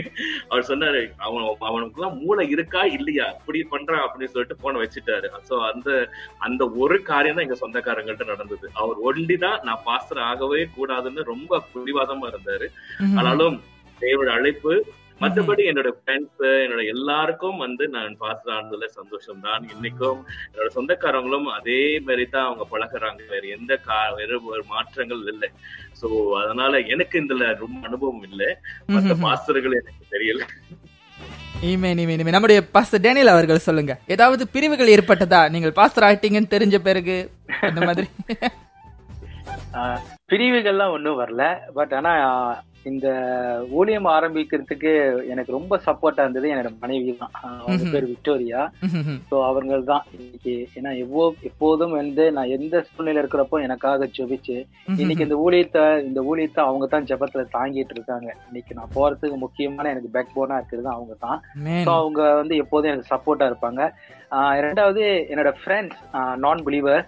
அவர் சொன்னாரு அவன் அவனுக்கு எல்லாம் மூளை இருக்கா? இல்லையா? இப்படி பண்றான் அப்படின்னு சொல்லிட்டு போன வச்சுட்டாரு. சோ அந்த அந்த ஒரு காரியம் தான் எங்க சொந்தக்காரங்கள்ட்ட நடந்தது. அவர் ஒண்டி தான் நான் பாஸ்டர் ஆகவே கூடாதுன்னு ரொம்ப பிடிவாதமா இருந்தாரு. ஆனாலும் தேவோட அழைப்பு மற்றபடி என்னோட ஃப்ரெண்ட்ஸ் என்னோட எல்லாருக்கும் வந்து நான் பாஸ்டர் ஆனதுல சந்தோஷம் தான் இன்னைக்கும் என்னோட சொந்தக்காரங்களும் அதே மாதிரி தான் அவங்க பழகுறாங்க. வேற எந்த கா வேற ஒரு மாற்றங்கள் இல்லை. சோ அதனால எனக்கு இதுல ரொம்ப அனுபவம் இல்லை. மத்த ம்ஹும். பாஸ்டர்கள் எனக்கு தெரியல. இமே இமே இமே நம்முடைய பாஸ்டர் டேனியல் அவர்கள் சொல்லுங்க. ஏதாவது பிரிவுகள் ஏற்பட்டதா? நீங்கள் பாஸ்டர் ஆயிட்டீங்கன்னு தெரிஞ்ச பிறகு அந்த மாதிரி. ஆஹ் பிரிவுகள்லாம் ஒன்றும் வரல. பட் ஆனா இந்த ஊழியம் ஆரம்பிக்கிறதுக்கு எனக்கு ரொம்ப சப்போர்ட்டா இருந்தது என்னோட மனைவி தான். அவங்க. பேர் விக்டோரியா. ஸோ அவர்கள் தான் இன்னைக்கு. ஏன்னா எவ்வளோ எப்போதும் வந்து நான் எந்த சூழ்நிலை இருக்கிறப்போ எனக்காக ஜெபிச்சு இன்னைக்கு இந்த ஊழியத்தை இந்த ஊழியத்தை அவங்க தான் ஜெபத்துல தாங்கிட்டு இருக்காங்க. இன்னைக்கு நான் போறதுக்கு முக்கியமான எனக்கு பேக் போனா இருக்கிறது அவங்க தான். ஸோ அவங்க வந்து எப்போதும் எனக்கு சப்போர்ட்டா இருப்பாங்க. ரெண்டாவது என்னோட ஃப்ரெண்ட்ஸ் நான் பிலீவர்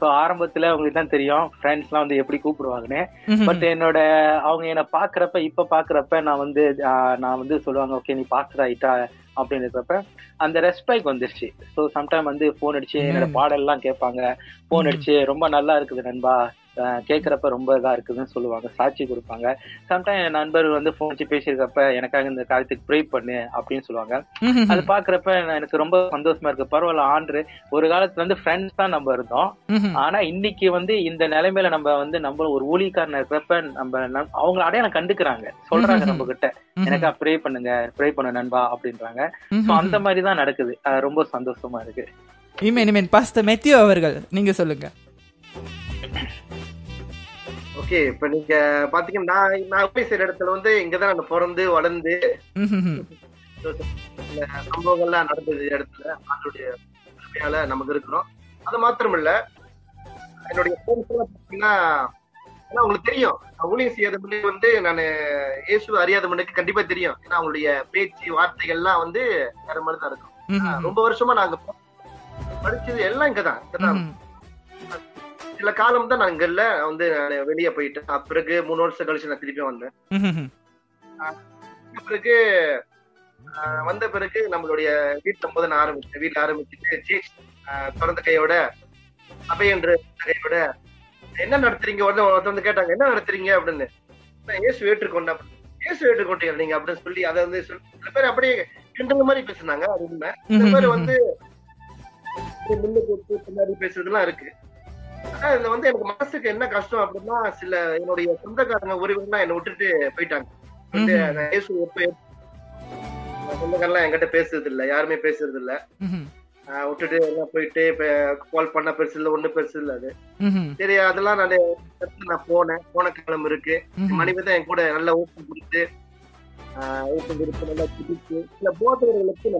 ஸோ ஆரம்பத்துல உங்களுக்கு தான் தெரியும் ஃப்ரெண்ட்ஸ்லாம் வந்து எப்படி கூப்பிடுவாங்கன்னு. பட் என்னோட அவங்க என்ன பாக்குறப்ப இப்ப பாக்குறப்ப நான் வந்து நான் வந்து சொல்லுவாங்க ஓகே நீ பாஸ்டர் ஆயிட்டா அப்படின்னு இருக்கிறப்ப அந்த ரெஸ்பெக்ட் வந்துருச்சு ஸோ சம்டைம் வந்து ஃபோன் அடிச்சு என்னோட. பாடல்லாம் கேட்பாங்க ஃபோன். அடிச்சு ரொம்ப நல்லா இருக்குது நண்பா கேட்கறப்ப ரொம்ப இதா இருக்குதுன்னு சொல்லுவாங்க சாட்சி கொடுப்பாங்க சம்டைம் என் நண்பர் வந்து ஃபோன் வச்சு பேசியிருக்கப்ப எனக்காக இந்த காரியத்துக்கு ப்ரே பண்ணு அப்படின்னு சொல்லுவாங்க. அது பாக்குறப்ப எனக்கு ரொம்ப சந்தோஷமா இருக்கு பரவாயில்ல ஆண்டு ஒரு காலத்துல வந்து ஃப்ரெண்ட்ஸ் தான் நம்ம இருந்தோம். ஆனா இன்னைக்கு வந்து இந்த நிலைமையில நம்ம வந்து நம்ம ஒரு ஊழியக்காரன் இருக்கிறப்ப நம்ம நம்- அவங்க அடையாளம் கண்டுக்கிறாங்க சொல்றாங்க. நம்ம கிட்ட. எனக்கா ப்ரே பண்ணுங்க ப்ரே பண்ண நண்பா அப்படின்றாங்க ம்ஹும். அந்த மாதிரி தான் நடக்குது ரொம்ப சந்தோஷமா இருக்கு இமேன் இமேன் பாஸ்டர் மெத்தியோ அவர்கள் நீங்க சொல்லுங்க ஓகே இப்ப நீங்க பாத்தீங்கன்னா நான் போய் செய்யற இடத்துல வந்து இங்கதான் நான் பிறந்து வளர்ந்து. சில சம்பவங்கள்லாம் நடந்தது இடத்துல கிருபையால நமக்கு இருக்கிறோம் அது மாத்திரம் இல்ல என்னுடைய பாத்தீங்கன்னா ஏன்னா உங்களுக்கு தெரியும் ஊழியம் செய்யாத வந்து நான் இயேசு அறியாத முன்னுக்கு கண்டிப்பா தெரியும் ஏன்னா அவங்களுடைய பேச்சு வார்த்தைகள்லாம் வந்து வேற மாதிரி தான் இருக்கும். ரொம்ப வருஷமா நாங்க படிச்சது எல்லாம் இங்கதான் இங்கதான். சில காலம் தான் நான் இங்க இல்ல. வந்து நான் வெளியே போயிட்டேன் பிறகு மூணு வருஷம் கழிச்சு நான் திருப்பி வந்தேன். பிறகு வந்த பிறகு நம்மளுடைய வீட்டுல போது நான் ஆரம்பிச்சேன். வீட்டுல ஆரம்பிச்சுட்டு சீச் பிறந்த கையோட அபை என்ற கையோட என்ன நடத்துறீங்க? உடனே ஒருத்தர் வந்து கேட்டாங்க என்ன நடத்துறீங்க? அப்படின்னு. ஏற்றுக்கொண்டேன் அப்படின்னு. இயேசு ஏற்றுக்கொண்டீங்க நீங்க அப்படின்னு சொல்லி அதை வந்து சில பேர் அப்படியே கிண்டல் மாதிரி பேசுனாங்க அது உண்மை. சில பேர் வந்து முன்னுக்கு வச்சு பின்னாடி பேசுறதுலாம் இருக்கு. ஆனா இதுல வந்து எனக்கு மனசுக்கு என்ன கஷ்டம் அப்படின்னா சில என்னுடைய சொந்தக்காரங்க உறவினர்லாம் என்னை விட்டுட்டு போயிட்டாங்க. வந்து இயேசு எப்ப சொந்தக்காரெல்லாம் என்கிட்ட பேசுறது இல்ல யாருமே பேசுறது இல்ல விட்டுட்டு எல்லாம் போயிட்டு கால் பண்ண பெருசு இல்ல ஒண்ணு பெருசு இல்ல அது. சரி அதெல்லாம் நான் நான் போனேன். போன காலம் இருக்கு. மனைவி தான் என் கூட நல்ல ஊக்கம் கொடுத்து நல்லா குடிச்சு சில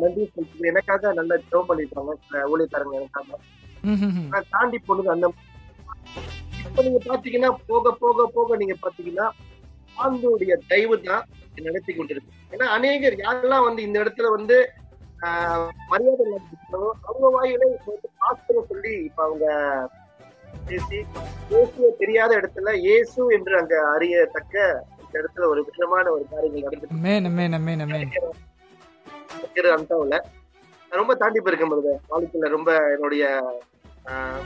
நன்றி சொல்லிட்டு எனக்காக நல்லா ஜெபம் பண்ணிருக்காங்க சில ஊழியக்காரங்க எனக்காக. தாண்டி போனது அந்த இப்ப நீங்க பாத்தீங்கன்னா போக போக போக நீங்க பாத்தீங்கன்னா ஆண்டோடைய தயவு தான் நடத்தி கொண்டிருக்கு. ஏன்னா அநேகர் யாரெல்லாம் வந்து இந்த இடத்துல வந்து மரியாதை நடத்திக்கிறோம் அவங்க வாயில பாஸ்தரம் சொல்லி இப்ப அவங்க பேசி இயேசுவை தெரியாத இடத்துல இயேசு என்று அங்க அறியத்தக்க இந்த இடத்துல ஒரு விதமான ஒரு காரியங்கள் நடந்துட்டு நான் ரொம்ப தாண்டி போயிருக்கேன் brother. வாழ்க்கையில ரொம்ப என்னுடைய ஆஹ்,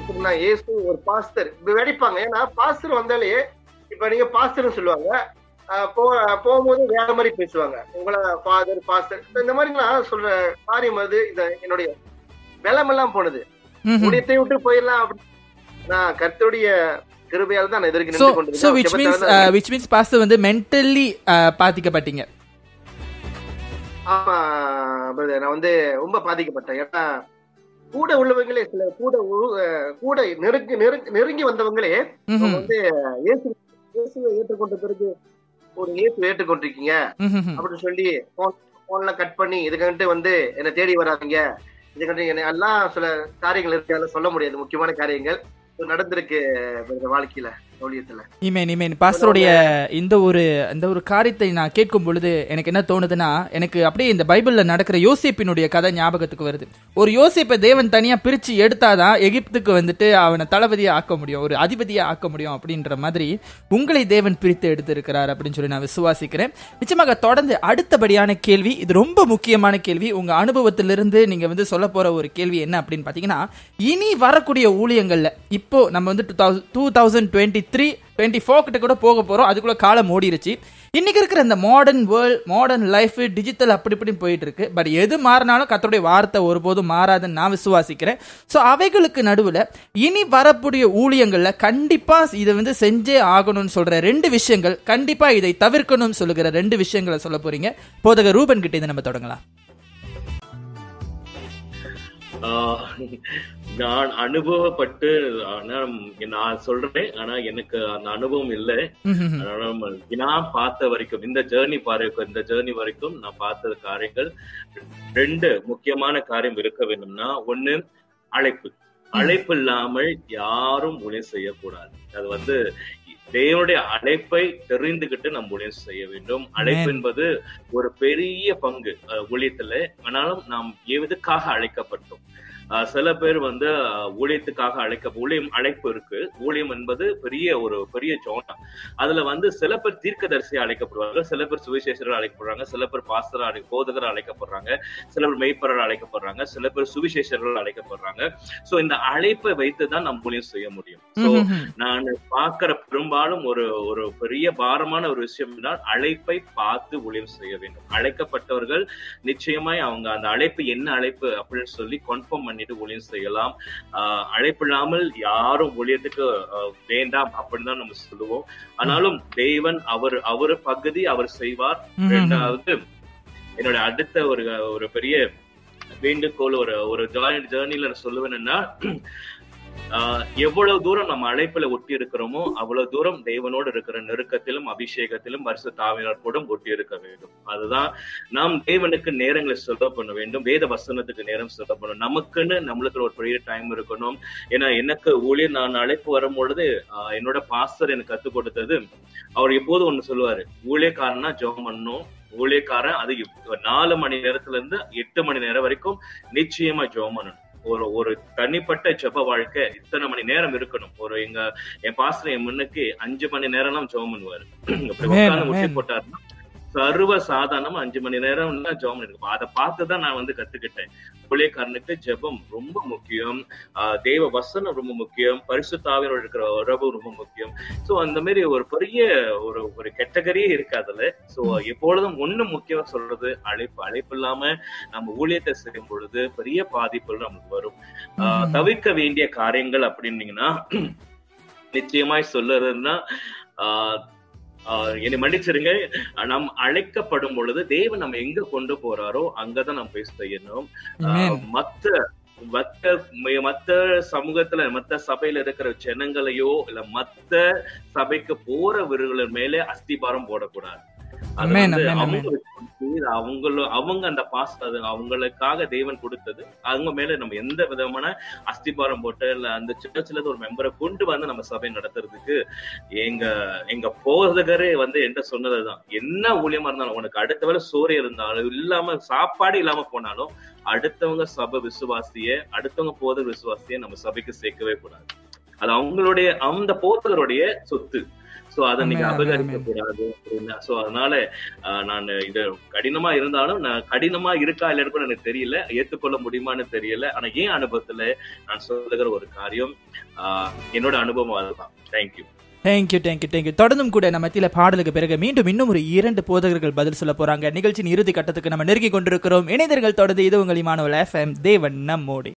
எப்படின்னா இயேசு ஒரு பாஸ்டர். இப்ப வெடிப்பாங்க ஏன்னா பாஸ்டர் வந்தாலே இப்ப நீங்க பாஸ்டர்னு சொல்லுவாங்க. போ போகும்போது வேற மாதிரி பேசுவாங்க. உங்களை ஃபாதர் பாஸ்டர் இந்த மாதிரிலாம் சொல்ற காரியம் அது இந்த என்னுடைய வெள்ளமெல்லாம் போனது. முடியத்தை விட்டு போயிடலாம் அப்படி. நான் கர்த்தருடைய கிருபையால் தான் நான் எதிர்க்கு சோ நின்று கொண்டிருக்கேன். சோ which ஜெபத்தால means தான் which means பாஸ்டர் வந்து மென்டலி பாதிக்கப்பட்டீங்க. ஆமா பிரதர் நான் வந்து ரொம்ப பாதிக்கப்பட்டேன். ஏன்னா கூட உள்ளவங்களே சில கூட கூட நெருங்கி நெருங்கி நெருங்கி வந்தவங்களே. வந்து இயேசு இயேசுவை ஏற்றுக்கொண்ட பிறகு ஒரு இயேசு ஏற்றுக்கொண்டிருக்கீங்க. அப்படின்னு சொல்லி போன் போன்ல கட் பண்ணி இதுக்கிட்ட வந்து என்னை தேடி வராதீங்க இதுக்கிட்ட என்ன எல்லாம் சில காரியங்கள் இருக்கு சொல்ல முடியாது முக்கியமான காரியங்கள் நடந்திருக்கு வாழ்க்கையில ஊழியத்துல இமேன் இமேன் பாஸ்டருடைய இந்த ஒரு இந்த ஒரு காரியத்தை நான் கேட்கும் பொழுது எனக்கு என்ன தோணுதுன்னா எனக்கு அப்படியே இந்த பைபிள்ல நடக்கிற யோசிப்பினுடைய கதை ஞாபகத்துக்கு வருது. ஒரு யோசிப்பை தேவன் தனியா பிரிச்சு எடுத்தாதான் எகிப்துக்கு வந்துட்டு அவனை தளபதியா ஆக்க முடியும் ஒரு அதிபதியா ஆக்க முடியும் அப்படின்ற மாதிரி உங்களை தேவன் பிரித்து எடுத்திருக்கிறார் அப்படின்னு சொல்லி நான் விசுவாசிக்கிறேன். நிச்சயமாக தொடர்ந்து அடுத்தபடியான கேள்வி இது ரொம்ப முக்கியமான கேள்வி உங்க அனுபவத்திலிருந்து நீங்க வந்து சொல்ல போற ஒரு கேள்வி என்ன அப்படின்னு பாத்தீங்கன்னா இனி வரக்கூடிய ஊழியங்கள்ல இப்போ நம்ம வந்து two thousand twenty three twenty four கிட்ட கூட போக போறோம். அதுக்குள்ள காலம் ஓடிருச்சு. இன்னைக்கு இருக்கிற இந்த modern world modern life digital அப்படி இப்படின்னு போயிட்டு இருக்கு பட் எது மாறினாலும் கத்தருடைய வார்த்தை ஒருபோதும் மாறாதுன்னு நான் விசுவாசிக்கிறேன். ஸோ அவைகளுக்கு நடுவில் இனி வரக்கூடிய ஊழியங்களில் கண்டிப்பா இதை வந்து செஞ்சே ஆகணும்னு சொல்ற ரெண்டு விஷயங்கள் கண்டிப்பா இதை தவிர்க்கணும்னு சொல்லுகிற ரெண்டு விஷயங்களை சொல்ல போறீங்க. போதக ரூபன் கிட்ட இதை நம்ம தொடங்கலாம். நான் அனுபவப்பட்டு ஆனா நான் சொல்றேன் ஆனா எனக்கு அந்த அனுபவம் இல்லை. நான் பார்த்த வரைக்கும் இந்த ஜேர்னி பாருக்கும் இந்த ஜேர்னி வரைக்கும் நான் பார்த்த காரியங்கள் ரெண்டு முக்கியமான காரியம் இருக்க வேண்டும்னா ஒண்ணு அழைப்பு. அழைப்பு இல்லாமல் யாரும் ஊழியம் செய்யக்கூடாது. அது வந்து தேவனுடைய அழைப்பை தெரிந்துகிட்டு நம்ம ஊழியம் செய்ய வேண்டும். அழைப்பு. என்பது ஒரு பெரிய பங்கு ஊழியத்துல. ஆனாலும் நாம் எதுக்காக அழைக்கப்பட்டோம். சில பேர் வந்து ஊழியத்துக்காக அழைக்க ஊழியம் அழைப்பு இருக்கு. ஊழியம் என்பது பெரிய ஒரு பெரிய ஜோனா. அதுல வந்து சில பேர் தீர்க்கதரிசியா அழைக்கப்படுவாங்க. சில பேர் சுவிசேஷர்கள் அழைக்கப்படுறாங்க. சில பேர் பாஸ்தர் அழை போதகர் அழைக்கப்படுறாங்க. சில பேர் மெய்ப்பரர் அழைக்கப்படுறாங்க. சில பேர் சுவிசேஷர்கள் அழைக்கப்படுறாங்க. சோ இந்த அழைப்பை வைத்து தான் நம்ம ஊழியம் செய்ய முடியும். சோ. நான் பார்க்கிற பெரும்பாலும் ஒரு ஒரு பெரிய பாரமான ஒரு விஷயம் என்றால் அழைப்பை பார்த்து ஊழியம் செய்ய வேண்டும். அழைக்கப்பட்டவர்கள் நிச்சயமாய் அவங்க அந்த அழைப்பு என்ன அழைப்பு அப்படின்னு சொல்லி கன்ஃபார்ம் பண்ணிட்டு ஊழியம் செய்யலாம். ஆஹ் அழைப்பு இல்லாமல் யாரும் ஊழியத்துக்கு வேண்டாம் அப்படின்னு தான் நம்ம சொல்லுவோம். ஆனாலும் தேவன் அவர் அவர் பகுதி அவர் செய்வார். ரெண்டாவது என்னோட அடுத்த ஒரு ஒரு பெரிய வேண்டுகோள் ஒரு ஒரு ஜாயின் ஜேர்னில சொல்லுவேன்னா எவ்வளவு தூரம் நம்ம அழைப்புல ஒட்டி இருக்கிறோமோ அவ்வளவு தூரம் தேவனோடு இருக்கிற நெருக்கத்திலும் அபிஷேகத்திலும் வருஷ தாவினர் கூட ஒட்டி இருக்க வேண்டும். அதுதான் நாம் தேவனுக்கு நேரங்களை செலவு பண்ண வேண்டும். வேத வசனத்துக்கு நேரம் செலவு பண்ணணும். நமக்குன்னு நம்மளுக்கு ஒரு பெரிய டைம் இருக்கணும். ஏன்னா எனக்கு ஊழியர் நான் அழைப்பு வரும் பொழுது ஆஹ் என்னோட பாஸ்டர் எனக்கு கத்துக் கொடுத்தது. அவர் எப்போதும் ஒண்ணு சொல்லுவாரு? ஊழியக்காரனா ஜோம் பண்ணும் ஊழியக்காரன் அது நாலு மணி நேரத்துல இருந்து எட்டு மணி நேரம் வரைக்கும் நிச்சயமா ஜோம் பண்ணணும். ஒரு ஒரு தனிப்பட்ட ஜெப வாழ்க்கை இத்தனை மணி நேரம் இருக்கணும் ஒரு எங்க என் பாஸ்டர் என் முன்னுக்கு அஞ்சு மணி நேரம்லாம் ஜெபம் பண்ணுவாரு அப்படி Amen, உட்கார்ந்து முட்டி. போட்டாருன்னா சர்வ சாதாரணமா அஞ்சு மணி நேரம் தான் ஜெபம் இருக்கும் அதை பார்த்து தான் நான் வந்து கத்துக்கிட்டேன். ஊழியக்காரனுக்கு ஜெபம் ரொம்ப முக்கியம். தேவ வசனம் ரொம்ப முக்கியம். பரிசுத்தாவினோட இருக்கிற உறவு ரொம்ப முக்கியம். சோ அந்த மாதிரி ஒரு பெரிய ஒரு ஒரு கேட்டகரியே இருக்கு அதுல. சோ எப்பொழுதும் ஒண்ணு முக்கியமா சொல்றது அழைப்பு. அழைப்பு இல்லாம நம்ம ஊழியத்தை செய்யும் பொழுது பெரிய பாதிப்புகள் நமக்கு வரும். தவிர்க்க வேண்டிய காரியங்கள் அப்படின்னீங்கன்னா நிச்சயமாய் சொல்லுறதுன்னா என்னை மன்னிச்சிருங்க. நம் அழைக்கப்படும் பொழுது தேவன் நம்ம எங்க கொண்டு போறாரோ அங்கதான் நம்ம போய் செய்யணும் மத்த மத்த மத்த சமூகத்துல மத்த சபையில இருக்கிற ஜனங்களையோ இல்ல மத்த சபைக்கு போற விருதுகள் மேலே அஸ்திபாரம் போடக்கூடாது. அவங்கள அவங்க அந்த பாஸ் அது அவங்களுக்காக தேவன் கொடுத்தது. அவங்க மேல நம்ம எந்த விதமான அஸ்திபாரம் போட்டு இல்ல அந்த சர்ச்ல ஒரு மெம்பரை கொண்டு வந்து நம்ம சபை நடத்துறதுக்கு எங்க எங்க போதகரே வந்து என்ன சொன்னதுதான். என்ன ஊழியமா இருந்தாலும் உனக்கு அடுத்த வேளை சோறு இருந்தாலும் இல்லாம சாப்பாடு இல்லாம போனாலும் அடுத்தவங்க சபை விசுவாசிய அடுத்தவங்க போதகர் விசுவாசிய நம்ம சபைக்கு சேர்க்கவே கூடாது. அது அவங்களுடைய அந்த போதகருடைய சொத்து. சோ அதை நீங்க அபகரிக்க. கூடாது சோ அதனால நான் இது கடினமா இருந்தாலும் நான் கடினமா இருக்கா இல்லைன்னு கூட எனக்கு தெரியல. ஏத்துக்கொள்ள முடியுமான்னு தெரியல. ஆனா ஏன் அனுபவத்துல நான் சொல்லுகிற ஒரு காரியம் என்னோட அனுபவம் அதுதான். தேங்க்யூ தேங்க்யூ தேங்க்யூ தேங்க்யூ தொடர்ந்தும் கூட நம்ம மத்தியில பாடலுக்கு பிறகு மீண்டும் இன்னும் ஒரு இரண்டு போதகர்கள் பதில் சொல்ல போறாங்க. நிகழ்ச்சியின் இறுதி கட்டத்துக்கு நம்ம நெருங்கி கொண்டிருக்கிறோம். இணைந்தர்கள் தொடர்ந்து இது உங்கள் இமானுவல் எஃப்எம் தேவன் நம்மோடி.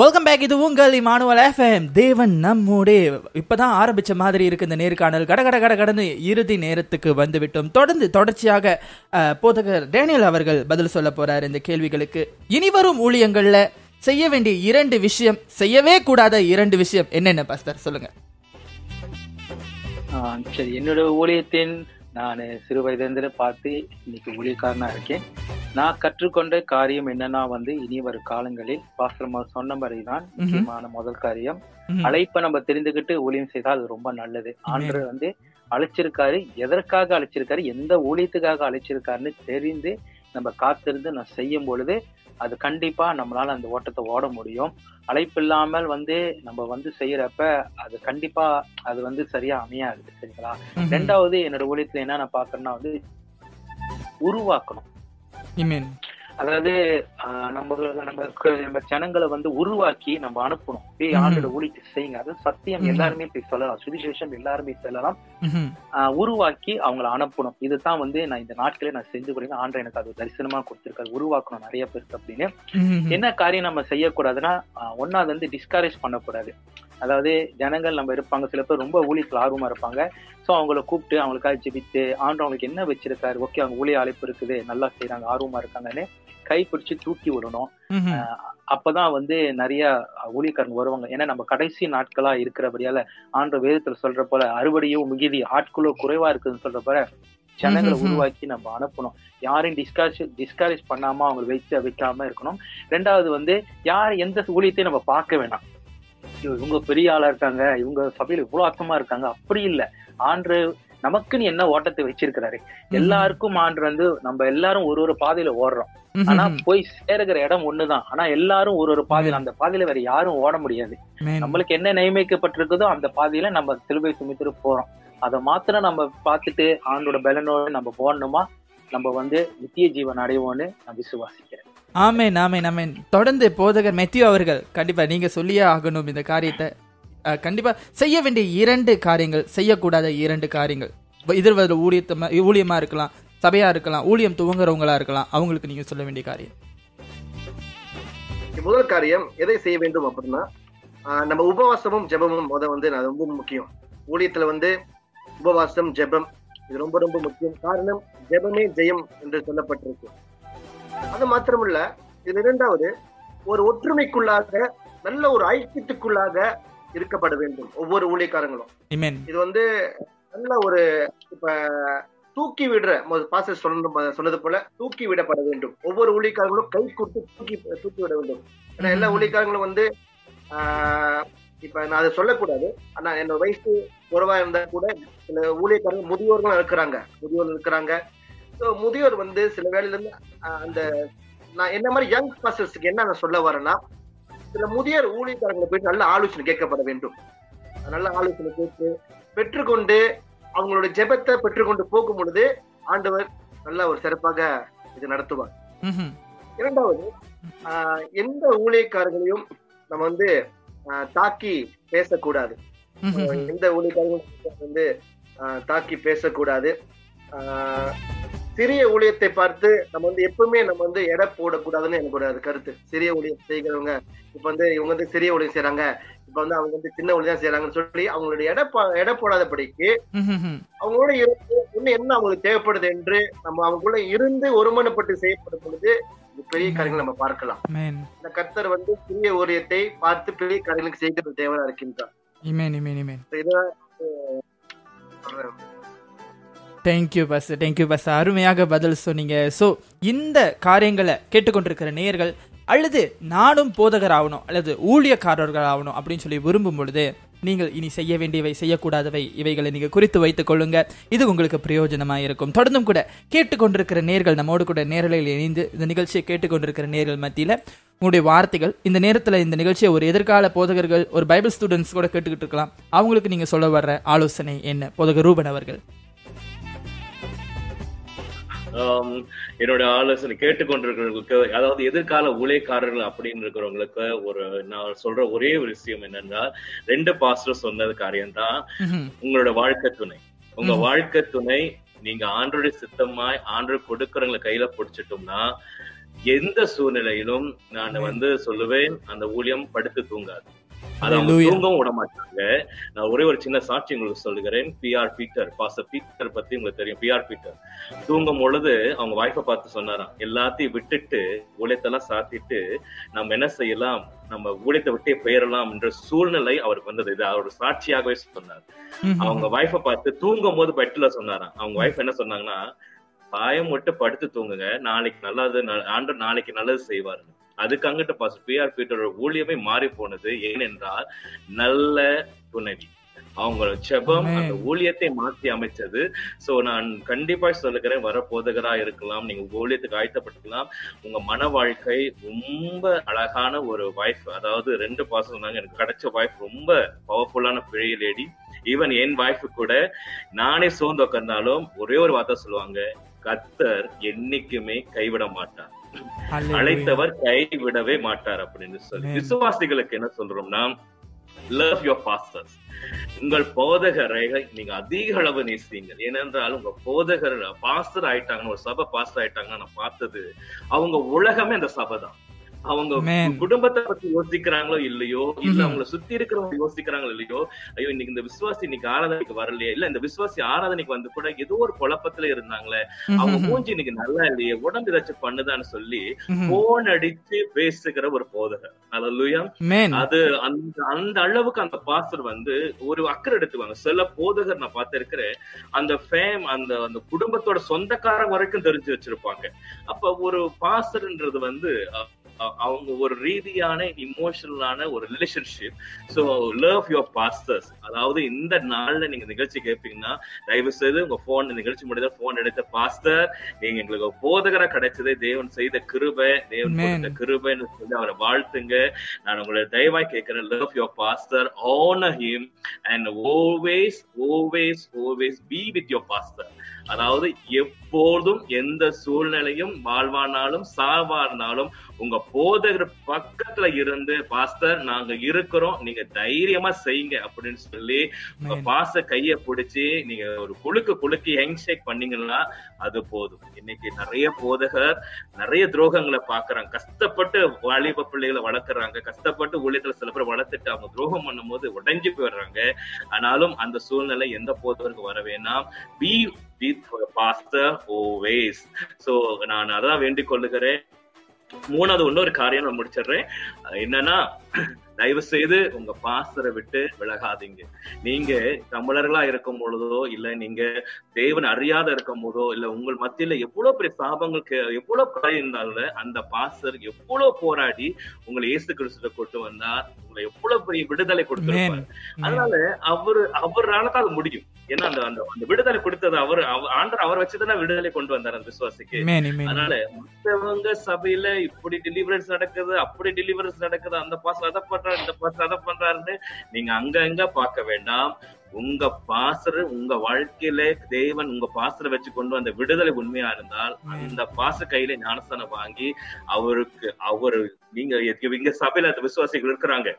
வெல்கம் பேக் இது உங்கள் இமானுவல் எஃப்எம் தேவன் நம்மோடே. இப்பதான் ஆரம்பிச்ச மாதிரி இருக்கு இந்த நேர்காணல். கட கட கட கடந்து இறுதி நேரத்துக்கு வந்துவிட்டோம். தொடர்ந்து தொடர்ச்சியாக போதகர் டேனியல் அவர்கள் பதில் சொல்ல போறார் இந்த கேள்விகளுக்கு. இனிவரும் ஊழியங்கள்ல செய்ய வேண்டிய இரண்டு விஷயம் செய்யவே கூடாத இரண்டு விஷயம் என்னென்ன பாஸ்டர்? சொல்லுங்க. சரி. என்னோட ஊழியத்தின் நான் சிறு வயதிலிருந்து பார்த்து இன்னைக்கு ஊழியக்காரனா இருக்கேன். நான் கற்றுக்கொண்ட காரியம் என்னன்னா வந்து இனி வரும் காலங்களில் பாஸ்டர்மா சொன்ன மாதிரிதான் முக்கியமான முதல் காரியம். அழைப்பை நம்ம தெரிந்துகிட்டு ஊழியம் செய்தால் அது ரொம்ப நல்லது. ஆண்டவர் வந்து அழைச்சிருக்காரு. எதற்காக அழைச்சிருக்காரு? எந்த ஊழியத்துக்காக அழைச்சிருக்காருன்னு தெரிந்து நம்ம காத்திருந்து நான் செய்யும் பொழுது அது கண்டிப்பா நம்மளால அந்த ஓட்டத்தை ஓட முடியும் அழைப்பு இல்லாமல் வந்து நம்ம வந்து செய்யறப்ப அது கண்டிப்பா அது வந்து சரியா அமையாது சரிங்களா. ரெண்டாவது என்னோட ஊழியத்துல என்ன நான் பாக்குறேன்னா வந்து உருவாக்கணும். அதாவது ஆஹ், நம்ம நம்ம நம்ம ஜனங்களை வந்து உருவாக்கி நம்ம அனுப்பணும். போய். ஆண்டோட ஊழியத்தை செய்யுங்க. அது சத்தியம். எல்லாருமே போய் சொல்லலாம். சுவிசேஷம் எல்லாருமே சொல்லலாம். உருவாக்கி அவங்கள அனுப்பணும். இதுதான் வந்து நான் இந்த நாட்களே நான் செஞ்சு கொடுங்க ஆண்டர் எனக்கு அது தரிசனமா கொடுத்திருக்காரு. உருவாக்கணும் நிறைய பேருக்கு அப்படின்னு. என்ன காரியம் நம்ம செய்யக்கூடாதுன்னா ஒண்ணாவது வந்து டிஸ்கரேஜ் பண்ணக்கூடாது. அதாவது ஜனங்கள் நம்ம இருப்பாங்க. சில பேர் ரொம்ப ஊழியத்தில் ஆர்வமா இருப்பாங்க. ஸோ அவங்கள கூப்பிட்டு அவங்களுக்காக ஜெபித்து ஆண்டு அவங்களுக்கு என்ன வச்சிருக்காரு? ஓகே அவங்க ஊழிய அழைப்பு இருக்குது. நல்லா செய்றாங்க ஆர்வமா இருக்காங்கன்னு கை பிடிச்சு தூக்கி விடணும். அப்பதான் வந்து நிறைய ஊழியக்காரங்க வருவாங்க. ஏன்னா நம்ம கடைசி நாட்களா இருக்கிறபடியால ஆண்டு வேதத்துல சொல்ற போல அறுவடையும் மிகுதி ஆட்களோ குறைவா இருக்குதுன்னு சொல்ற போல ஜனங்களை. உருவாக்கி நம்ம அனுப்பணும். யாரையும் டிஸ்கரேஜ் டிஸ்கரேஜ் பண்ணாம அவங்க வச்சு வைக்காம இருக்கணும். ரெண்டாவது வந்து யார் எந்த ஊழியத்தையும் நம்ம பார்க்க வேணாம். இவங்க பெரிய ஆளா இருக்காங்க. இவங்க சபையில இவ்வளவு அர்த்தமா இருக்காங்க. அப்படி இல்ல. ஆண்டு நமக்குன்னு என்ன ஓட்டத்தை வச்சிருக்கிறாரு? எல்லாருக்கும் ஆண்டு வந்து நம்ம எல்லாரும் ஒரு ஒரு பாதையில ஓடுறோம். ஆனா. போய் சேருகிற இடம் ஒண்ணுதான். ஆனா எல்லாரும் ஒரு ஒரு பாதையில அந்த பாதையில வேற யாரும் ஓட முடியாது. நம்மளுக்கு என்ன நியமிக்கப்பட்டிருக்குதோ அந்த பாதையில நம்ம சிலுவை சுமித்துட்டு போறோம். அதை மாத்திரம் நம்ம பார்த்துட்டு ஆண்டோட பலனோட நம்ம போடணுமா? நம்ம வந்து நித்திய ஜீவன் அடைவோம்னு நான் விசுவாசிக்கிறேன். ஆமென் ஆமென் ஆமென். தொடர்ந்து போதகர் மெத்தியோ அவர்கள் கண்டிப்பா நீங்க சொல்லியே ஆகணும் இந்த காரியத்தை. கண்டிப்பா செய்ய வேண்டிய இரண்டு காரியங்கள் செய்யக்கூடாத இரண்டு காரியங்கள். எதிர்வர ஊழியத்தமா ஊழியமா இருக்கலாம் சபையா இருக்கலாம் ஊழியம் துவங்குறவங்களா இருக்கலாம் அவங்களுக்கு நீங்க சொல்ல வேண்டிய காரியம். முதல் காரியம் எதை செய்ய வேண்டும் அப்படின்னா ஆஹ் நம்ம உபவாசமும் ஜெபமும் முத வந்து ரொம்ப முக்கியம். ஊழியத்துல வந்து உபவாசம் ஜெபம் இது ரொம்ப ரொம்ப முக்கியம். காரணம் ஜெபமே ஜெயம் என்று சொல்லப்பட்டிருக்கு. அது மாத்திரமல்ல இது இரண்டாவது ஒரு ஒற்றுமைக்குள்ளாக நல்ல ஒரு ஐக்கியத்துக்குள்ளாக இருக்கப்பட வேண்டும். ஒவ்வொரு ஊழியக்காரங்களும். Amen. இது வந்து நல்ல ஒரு இப்ப தூக்கி விடுற பாச சொன்ன சொன்னது போல தூக்கி விடப்பட வேண்டும். ஒவ்வொரு ஊழியக்காரங்களும் கை கொடுத்து தூக்கி தூக்கி விட வேண்டும். ஏன்னா எல்லா ஊழியக்காரங்களும் வந்து ஆஹ் இப்ப நான் அதை சொல்லக்கூடாது. ஆனா என்னோட வயசு குறைவா இருந்தா கூட சில ஊழியக்காரங்க முதியோர்களும் இருக்கிறாங்க. முதியோர் இருக்கிறாங்க. ஸோ முதியோர் வந்து சில வேலையில இருந்து அந்த நான் என்ன மாதிரி யங் பர்சன்ஸ்க்கு என்ன நான் சொல்ல வரேன்னா சில முதியோர் ஊழியக்காரங்களை போயிட்டு நல்ல ஆலோசனை கேட்கப்பட வேண்டும் நல்ல ஆலோசனை கேட்டு பெற்றுக்கொண்டு அவங்களோட ஜெபத்தை பெற்றுக்கொண்டு போகும் பொழுது ஆண்டவர் நல்ல ஒரு சிறப்பாக இது நடத்துவார். இரண்டாவது ஆஹ் எந்த ஊழியக்காரர்களையும் நம்ம வந்து தாக்கி பேசக்கூடாது. எந்த ஊழியக்காரர்களும் வந்து தாக்கி பேசக்கூடாது ஆஹ் சிறிய ஊழியத்தை பார்த்து நம்ம வந்து எப்பவுமே நம்ம வந்து எடை போடக்கூடாதுன்னு எனக்கு ஒரு அது கருத்து சிறிய ஊழியம் செய்கிறவங்க இப்ப வந்து இவங்க வந்து சிறிய ஊழியம் செய்றாங்க இப்ப வந்து அவங்க வந்து சின்ன ஊழியம் செய்யறாங்கன்னு சொல்லி அவங்களுடைய எடை எடை போடாதபடிக்கு. அவங்களோட இருந்து இன்னும் என்ன அவங்களுக்கு தேவைப்படுது என்று நம்ம அவங்களுக்குள்ள இருந்து ஒருமனப்பட்டு செய்யப்படும் பொழுது பெரிய காரியங்களை நம்ம பார்க்கலாம். இந்த கர்த்தர் வந்து சிறிய ஊழியத்தை பார்த்து பெரிய காரியங்களுக்கு செய்கிறது தேவனா இருக்கின்றார். Amen. இதுதான், அஹ், சொல்றேன். தேங்க்யூ பஸ் தேங்க்யூ பஸ் அருமையாக பதில் சொன்னீங்க. ஸோ இந்த காரியங்களை கேட்டுக்கொண்டிருக்கிற நேயர்கள் அல்லது நானும் போதகர் ஆகணும் அல்லது ஊழியக்காரர்கள் ஆகணும் அப்படின்னு சொல்லி விரும்பும் பொழுது நீங்கள் இனி செய்ய வேண்டியவை செய்யக்கூடாதவை இவைகளை நீங்கள் குறித்து வைத்துக் கொள்ளுங்க. இது உங்களுக்கு பிரயோஜனமாக இருக்கும். தொடர்ந்தும் கூட கேட்டுக்கொண்டிருக்கிற நேர்கள் நம்மோடு கூட நேரலையில் இணைந்து இந்த நிகழ்ச்சியை கேட்டுக்கொண்டிருக்கிற நேர்கள் மத்தியில் உங்களுடைய வார்த்தைகள் இந்த நேரத்தில் இந்த நிகழ்ச்சியை ஒரு எதிர்கால போதகர்கள் ஒரு பைபிள் ஸ்டூடெண்ட்ஸ் கூட கேட்டுக்கிட்டு இருக்கலாம். அவங்களுக்கு நீங்கள் சொல்ல வர்ற ஆலோசனை என்ன? போதகர் ரூபன் அவர்கள். என்னோட ஆலோசனை கேட்டுக்கொண்டிருக்கிறவங்களுக்கு அதாவது எதிர்கால ஊழியக்காரர்கள் அப்படின்னு இருக்கிறவங்களுக்கு ஒரு நான் சொல்ற ஒரே ஒரு விஷயம் என்னன்னா ரெண்டு பாஸ்டர் சொன்னது காரியம்தான் ம்ஹும். உங்களோட வாழ்க்கை துணை உங்க. வாழ்க்கை துணை நீங்க ஆண்டோடைய சித்தமாய் ஆண்டு கொடுக்கறவங்களை கையில பிடிச்சிட்டோம்னா எந்த சூழ்நிலையிலும் நான் வந்து சொல்லுவேன் அந்த ஊழியம் படுத்து தூங்காது அது அவங்க Hallelujah. தூங்கவும் விட மாட்டாங்க. நான் ஒரே ஒரு சின்ன சாட்சி உங்களுக்கு சொல்லுகிறேன். பிஆர் பீட்டர் பாச பீட்டர் பத்தி உங்களுக்கு தெரியும். பிஆர் பீட்டர் தூங்கும் பொழுது அவங்க வாய்ப்பை பார்த்து சொன்னாராம். எல்லாத்தையும் விட்டுட்டு ஊழியத்தெல்லாம் சாத்திட்டு நம்ம என்ன செய்யலாம்? நம்ம ஊழியத்தை விட்டே போயிடலாம் என்ற சூழ்நிலை அவருக்கு வந்தது. இது அவரோட சாட்சியாகவே சொன்னார். அவங்க வைஃப பார்த்து தூங்கும் போது பெட்ல சொன்னாராம். அவங்க வைஃப் என்ன சொன்னாங்கன்னா பாயம் மட்டும் படுத்து தூங்குங்க. நாளைக்கு நல்லது ஆண்டவர் நாளைக்கு நல்லது செய்வாரு அதுக்கு அங்கிட்ட பாஸ் பிஆர் பீட்டரோட ஊழியமே மாறி போனது. ஏனென்றால் நல்ல துணைவி. அவங்க செபம். அந்த ஊழியத்தை மாற்றி அமைச்சது சோ நான் கண்டிப்பா சொல்லுகிறேன் வர போதகரா இருக்கலாம் நீங்க ஊழியத்துக்கு ஆயத்தப்பட்டுக்கலாம். உங்க மன வாழ்க்கை ரொம்ப அழகான ஒரு வைஃப் அதாவது ரெண்டு பாசம் சொன்னாங்க எனக்கு கிடைச்ச வைஃப் ரொம்ப பவர்ஃபுல்லான பெரிய லேடி ஈவன் என் வைஃப் கூட நானே சோர்ந்து உட்கார்ந்தாலும் ஒரே ஒரு வார்த்தை சொல்லுவாங்க கத்தர் என்னைக்குமே கைவிட மாட்டார். அழைத்தவர் கைவிடவே மாட்டார் அப்படின்னு சொல்லி. விசுவாசிகளுக்கு என்ன சொல்றோம்னா லவ் யோர் பாஸ்டர்ஸ் உங்கள் போதகரை நீங்க அதிக அளவு நேசிங்க ஏனென்றால் உங்க போதகர் பாஸ்டர் ஆயிட்டாங்கன்னு ஒரு சபை பாஸ்டர் ஆயிட்டாங்கன்னா நான் பார்த்தது அவங்க உலகமே அந்த சபை தான் அவங்க. குடும்பத்தை பத்தி யோசிக்கிறாங்களோ இல்லையோ இல்ல. அவங்கள சுத்தி இருக்கிறவங்க யோசிக்கிறாங்களோ இல்லையோ ஐயோ இன்னைக்கு இந்த விசுவாசி இன்னைக்கு ஆராதனைக்கு வரலையே இல்ல இந்த விசுவாசி ஆராதனைக்கு வந்து கூட ஏதோ ஒரு குழப்பத்துல இருந்தாங்களே அவங்க. மூஞ்சி இன்னைக்கு நல்லா இல்லையே உடம்பு ஏதாச்சும் பண்ணுதான்னு சொல்லி. போன் அடிச்சு பேசுகிற ஒரு போதகர் அல்லா Amen. அது அந்த அந்த அளவுக்கு அந்த பாஸ்டர் வந்து ஒரு அக்கறை எடுத்துவாங்க சில போதகர் நான் பார்த்திருக்கிறேன் அந்த ஃபேம் அந்த அந்த குடும்பத்தோட சொந்தக்காரங்க வரைக்கும் தெரிஞ்சு வச்சிருப்பாங்க அப்ப ஒரு பாஸ்டர்ன்றது வந்து அவங்க ஒரு ரீதியான இமோஷனலான ஒரு relationship so love your pastors அதாவது இந்த நாள்ல நீங்க நிகழ்ச்சி கேட்பீங்கன்னா தயவு செய்து உங்க போன் நிகழ்ச்சி முடிந்த போன் எடுத்த பாஸ்டர் நீங்க எங்களுக்கு போதகரா கிடைச்சதே தேவன் செய்த கிருபை தேவன். கொடுத்த கிருபைன்னு சொல்லி அவரை வாழ்த்துங்க. நான் உங்களை தயவாய் கேட்கிறேன் love your pastor honour him and always always always be with your pastor அதாவது எப்போதும் எந்த சூழ்நிலையும் வாழ்வானாலும் சாவானாலும் உங்க போதகர் பக்கத்துல இருந்து பாஸ்டர் நாங்க இருக்கிறோம். நீங்க தைரியமா செய்யுங்க. அப்படின்னு சொல்லி உங்க. பாச கைய பிடிச்சி நீங்க ஒரு குலுக்கு குலுக்கி ஹெங் ஷேக் பண்ணீங்கன்னா அது போதும். இன்னைக்கு நிறைய போதகர் நிறைய துரோகங்களை பாக்குறாங்க. கஷ்டப்பட்டு வாலிப பிள்ளைகளை வளர்க்குறாங்க. கஷ்டப்பட்டு ஊழியத்துல சில பேர் வளர்த்துட்டு அவங்க துரோகம் பண்ணும்போது உடைஞ்சு போயிடுறாங்க. ஆனாலும் அந்த சூழ்நிலை எந்த போதவருக்கு வர வேணாம். Be with pastor always so நான் அதான் வேண்டிக் கொள்ளுகிறேன். மூணாவது இன்னொரு காரியம் நான் முடிச்சிடுறேன். என்னன்னா தயவு செய்து உங்க பாஸ்டரை விட்டு விலகாதீங்க. நீங்க தமிழர்களா இருக்கும் பொழுதோ இல்ல நீங்க தேவன் அறியாத இருக்கும் போதோ இல்ல உங்கள் மத்தியில எவ்வளவு பெரிய சாபங்கள் கே- எவ்வளவு காரியம் இருந்தாலும் அந்த பாஸ்டர் எவ்வளவு போராடி உங்களை இயேசு கிறிஸ்துவ கொண்டு வந்தார் உங்களை எவ்வளவு பெரிய விடுதலை கொடுத்திருப்பார். அதனால அவரு அவரால தான் முடியும். ஏன்னா அந்த அந்த விடுதலை கொடுத்தது அவர் ஆண்டர் அவர் வச்சுதானே விடுதலை கொண்டு வந்தார் அந்த விசுவாசிக்கு. அதனால மத்தவங்க சபையில இப்படி டெலிவரன்ஸ் நடக்குது அப்படி டெலிவரன்ஸ் நடக்குது அந்த பாஸ் அதை பண்றாரு இந்த பாஸ் அதை பண்றாருன்னு நீங்க அங்க அங்க பார்க்க வேண்டாம். உங்க பாசர் உங்க வாழ்க்கையில தேவன் உங்க பாசரை வச்சு கொண்டு வந்த விடுதலை உண்மையா இருந்தால் அந்த பாச கையில ஞானஸ்தானம் வாங்கி அவருக்கு அவரு நீங்க இங்க சபையில அந்த விசுவாசிகள் இருக்கிறாங்க.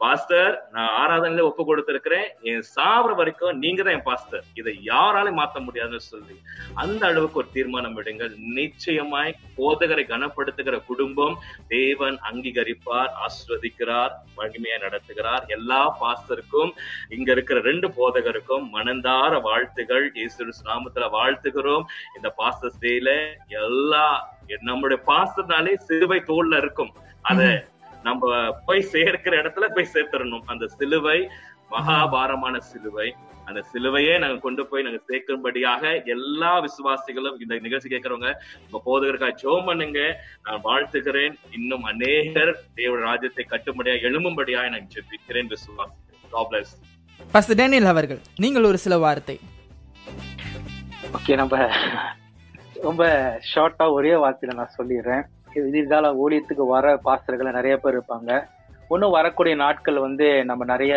பாஸ்டர் நான் ஆராதனையில ஒப்பு கொடுத்திருக்கிறேன். என் சாவர வரைக்கும் நீங்க தான் என் பாஸ்டர். இதை யாராலையும் மாத்த முடியாதுன்னு சொல்லி அந்த அளவுக்கு ஒரு தீர்மானம் விடுங்கள் நிச்சயமாய் போதகரை கனப்படுத்துகிற குடும்பம் தேவன் அங்கீகரிப்பார் ஆஸ்வதிக்கிறார் மகிமையா நடத்துகிறார். எல்லா பாஸ்டருக்கும் இங்க இருக்கிற ரெண்டு போதகருக்கும் மனந்தார வாழ்த்துகள். இயேசு நாமத்துல வாழ்த்துகிறோம். இந்த பாஸ்டர்ஸ் டேல எல்லா நம்முடைய பாஸ்டர்னாலே சிலுவை தோல்ல இருக்கும். அத நம்ம போய் சேர்க்கிற இடத்துல போய் சேர்த்துடணும். அந்த சிலுவை மகாபாரமான சிலுவை. அந்த சிலுவையே நாங்க கொண்டு போய் நாங்க சேர்க்கும்படியாக எல்லா விசுவாசிகளும் இந்த நிகழ்ச்சி கேட்கறவங்க உங்க போதகருக்காக ஜோம் பண்ணுங்க. நான் வாழ்த்துகிறேன். இன்னும் அநேகர் தேவ ராஜ்யத்தை கட்டும்படியா எழும்பும்படியா நான் ஜெபிக்கிறேன். விசுவாசிக்கிறேன் God டேனியல் அவர்கள் நீங்கள் ஒரு சில வார்த்தை. ஓகே நம்ம ரொம்ப ஷார்ட்டா ஒரே வார்த்தையில நான் சொல்லிடுறேன். எதிர்கால ஊழியத்துக்கு வர பாஸ்டர்கள் நிறைய பேர் இருப்பாங்க. ஒன்றும் வரக்கூடிய நாட்கள் வந்து நம்ம நிறைய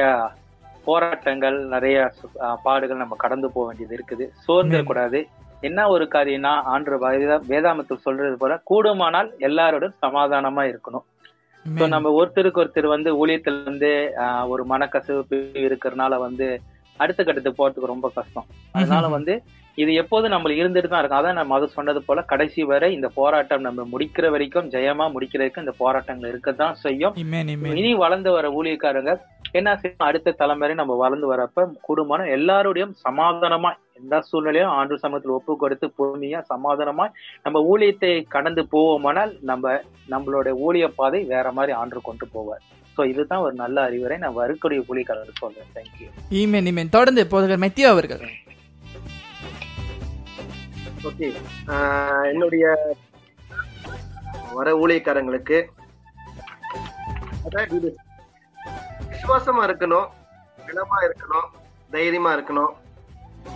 போராட்டங்கள் நிறைய பாடுகள் நம்ம கடந்து போக வேண்டியது இருக்குது. சோர்ந்துடக்கூடாது. என்ன ஒரு காரியம்னா ஆண்டு வேதாமத்தில் சொல்றது போல கூடுமானால் எல்லாரோடும் சமாதானமா இருக்கணும். ஸோ நம்ம ஒருத்தருக்கு ஒருத்தர் வந்து ஊழியத்துல வந்து ஆஹ், ஒரு மனக்கசப்பு இருக்கிறதுனால வந்து அடுத்த கட்டத்துக்கு போறதுக்கு ரொம்ப கஷ்டம். அதனால வந்து இது எப்போதும் நம்ம இருந்துட்டு தான் இருக்கும். அதான் நம்ம அது சொன்னது போல கடைசி வரை இந்த போராட்டம் நம்ம முடிக்கிற வரைக்கும் ஜெயமா முடிக்கிற வரைக்கும் இந்த போராட்டங்கள் இருக்கத்தான் செய்யும். இனி வளர்ந்து வர ஊழியக்காரங்க என்ன செய்யணும் அடுத்த தலைமுறை நம்ம வளர்ந்து வரப்ப கூடுமான எல்லாரோடையும் சமாதானமா எந்த சூழ்நிலையும் ஆண்டு சமயத்தில் ஒப்பு கொடுத்து பொறுமையா சமாதானமா நம்ம ஊழியத்தை கடந்து போவோமானால் நம்ம நம்மளோட ஊழிய பாதை வேற மாதிரி ஆண்டு கொண்டு போவார். சோ இதுதான் ஒரு நல்ல அறிவுரை. நான் வரக்கூடிய ஊழியக்காரர் சொல்றேன். தேங்க்யூ இமேன் இமேன் தொடர்ந்து போதகர் மெத்தியோ அவர்கள். ஓகே என்னுடைய வர ஊழியக்காரங்களுக்கு விசுவாசமா இருக்கணும் திடமா இருக்கணும் தைரியமா இருக்கணும்.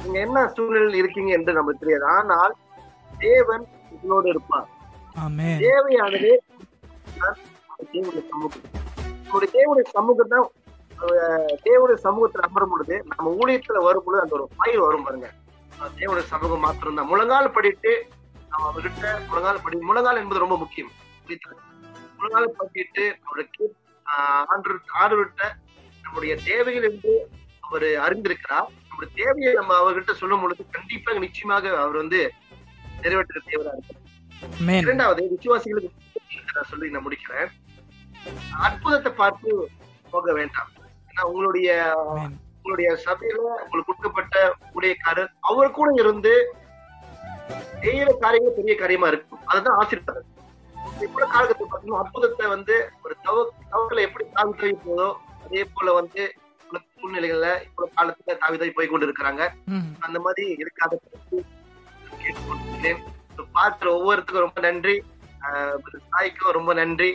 நீங்க என்ன சூழ்நிலையில் இருக்கீங்க என்று நமக்கு தெரியாது. ஆனால் தேவன் உங்களோடு இருப்பார். தேவையானது தேவனுடைய சமூகம் நம்முடைய தேவனுடைய சமூகம் தான் தேவனுடைய சமூகத்துல அமரும் பொழுது நம்ம ஊழியத்துல வரும் பொழுது அந்த ஒரு பயிர் வரும் பாருங்க. தேவனுடைய சமூகம் மாத்திரம் தான் முழங்கால் படிட்டு நம்ம அவர்கிட்ட முழங்கால் படி முழங்கால் என்பது ரொம்ப முக்கியம். முழங்கால் படிட்டு அவருக்கு ஆண்டு ஆண்டுகிட்ட நம்முடைய தேவைகள் என்று அவர் அறிந்திருக்கிறார். நம்முடைய தேவையை நம்ம அவர்கிட்ட சொல்லும் பொழுது கண்டிப்பாக நிச்சயமாக அவர் வந்து நிறைவேற்ற தேவையா இருக்கிறார் இரண்டாவது விசுவாசிகளுக்கு நான் சொல்லி நான் முடிக்கிறேன். அற்புதத்தை பார்த்து போக வேண்டாம். ஏன்னா உங்களுடைய உங்களுடைய சபையில உங்களுக்கு கொடுக்கப்பட்ட ஊழியக்காரர் அவர் கூட இருந்து செய்யற காரியங்கள் பெரிய காரியமா இருக்கும். அதுதான் ஆசீர்வாதம். இப்ப காலகட்டத்தில் பார்த்தீங்கன்னா அற்புதத்தை வந்து ஒரு தவ தவக்களை எப்படி தாவி தவி போதோ அதே போல வந்து சூழ்நிலைகள்ல இப்போ காலத்துல தாவி தவி போய் கொண்டு இருக்கிறாங்க. அந்த மாதிரி இருக்காத பார்க்கிற ஒவ்வொருத்துக்கும் ரொம்ப நன்றி. சாய்க்கும் ரொம்ப நன்றி.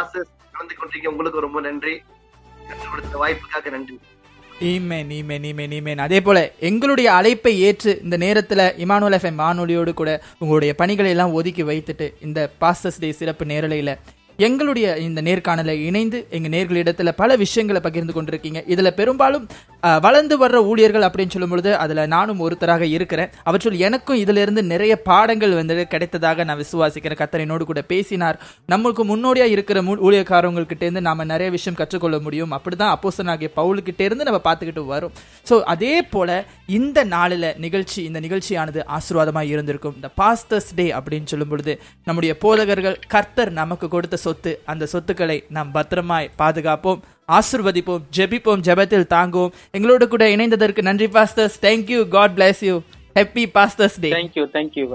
ஆசஸ் கலந்து கொண்டிருக்கீங்க. உங்களுக்கு ரொம்ப நன்றி. கற்றுக் கொடுத்த வாய்ப்புக்காக நன்றி. ஈமேன் ஈமேன் ஈமேன் ஈமேன் அதே போல எங்களுடைய அழைப்பை ஏற்று இந்த நேரத்தில் இமானுவல் எஃப்எம் வானொலியோடு கூட உங்களுடைய பணிகளை எல்லாம் ஒதுக்கி வைத்துட்டு இந்த பாஸ்டர்ஸ் டே சிறப்பு நேரலையில் எங்களுடைய இந்த நேர்காணலை இணைந்து எங்க நேர்களிடத்துல பல விஷயங்களை பகிர்ந்து கொண்டிருக்கீங்க. இதுல பெரும்பாலும் வளர்ந்து வர்ற ஊழியர்கள் அப்படின்னு சொல்லும் பொழுது அதுல நானும் ஒருத்தராக இருக்கிறேன். அவற்றுள் எனக்கும் இதுல இருந்து நிறைய பாடங்கள் வந்து கிடைத்ததாக நான் விசுவாசிக்கிறேன். கத்தரினோடு கூட பேசினார். நம்மளுக்கு முன்னோடியா இருக்கிற மூ- ஊழியக்காரவங்ககிட்ட இருந்து நாம நிறைய விஷயம் கற்றுக்கொள்ள முடியும். அப்படிதான் அப்போஸ்தலனாகிய பவுலுக்கிட்ட இருந்து நம்ம பார்த்துக்கிட்டு வரும். ஸோ அதே போல இந்த நாளில் நிகழ்ச்சி இந்த நிகழ்ச்சியானது ஆசீர்வாதமாக இருந்திருக்கும். இந்த பாஸ்டர்ஸ் டே அப்படின்னு சொல்லும் பொழுது நம்முடைய போதகர்கள் கர்த்தர் நமக்கு கொடுத்த சொத்து அந்த சொத்துக்களை நாம் பத்திரமாய் பாதுகாப்போம் ஆசிர்வதிப்போம் ஜெபிப்போம் ஜெபத்தில் தாங்குவோம். எங்களோடு கூட இணைந்ததற்கு நன்றி pastors thank you God bless you happy pastors day thank you thank you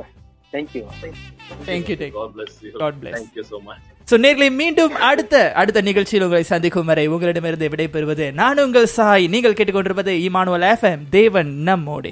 thank you thank you thank God bless you. God bless. Thank you so much. So நேர்களை மீண்டும் அடுத்த அடுத்த நிகழ்ச்சியில் உங்களை சந்திக்கும் வரை உங்களிடமிருந்து விடைபெறுவது நான் உங்கள் சாய். நீங்கள் கேட்டுக்கொண்டிருப்பது இமானுவல் எஃப்எம் தேவன் நம்மோடு.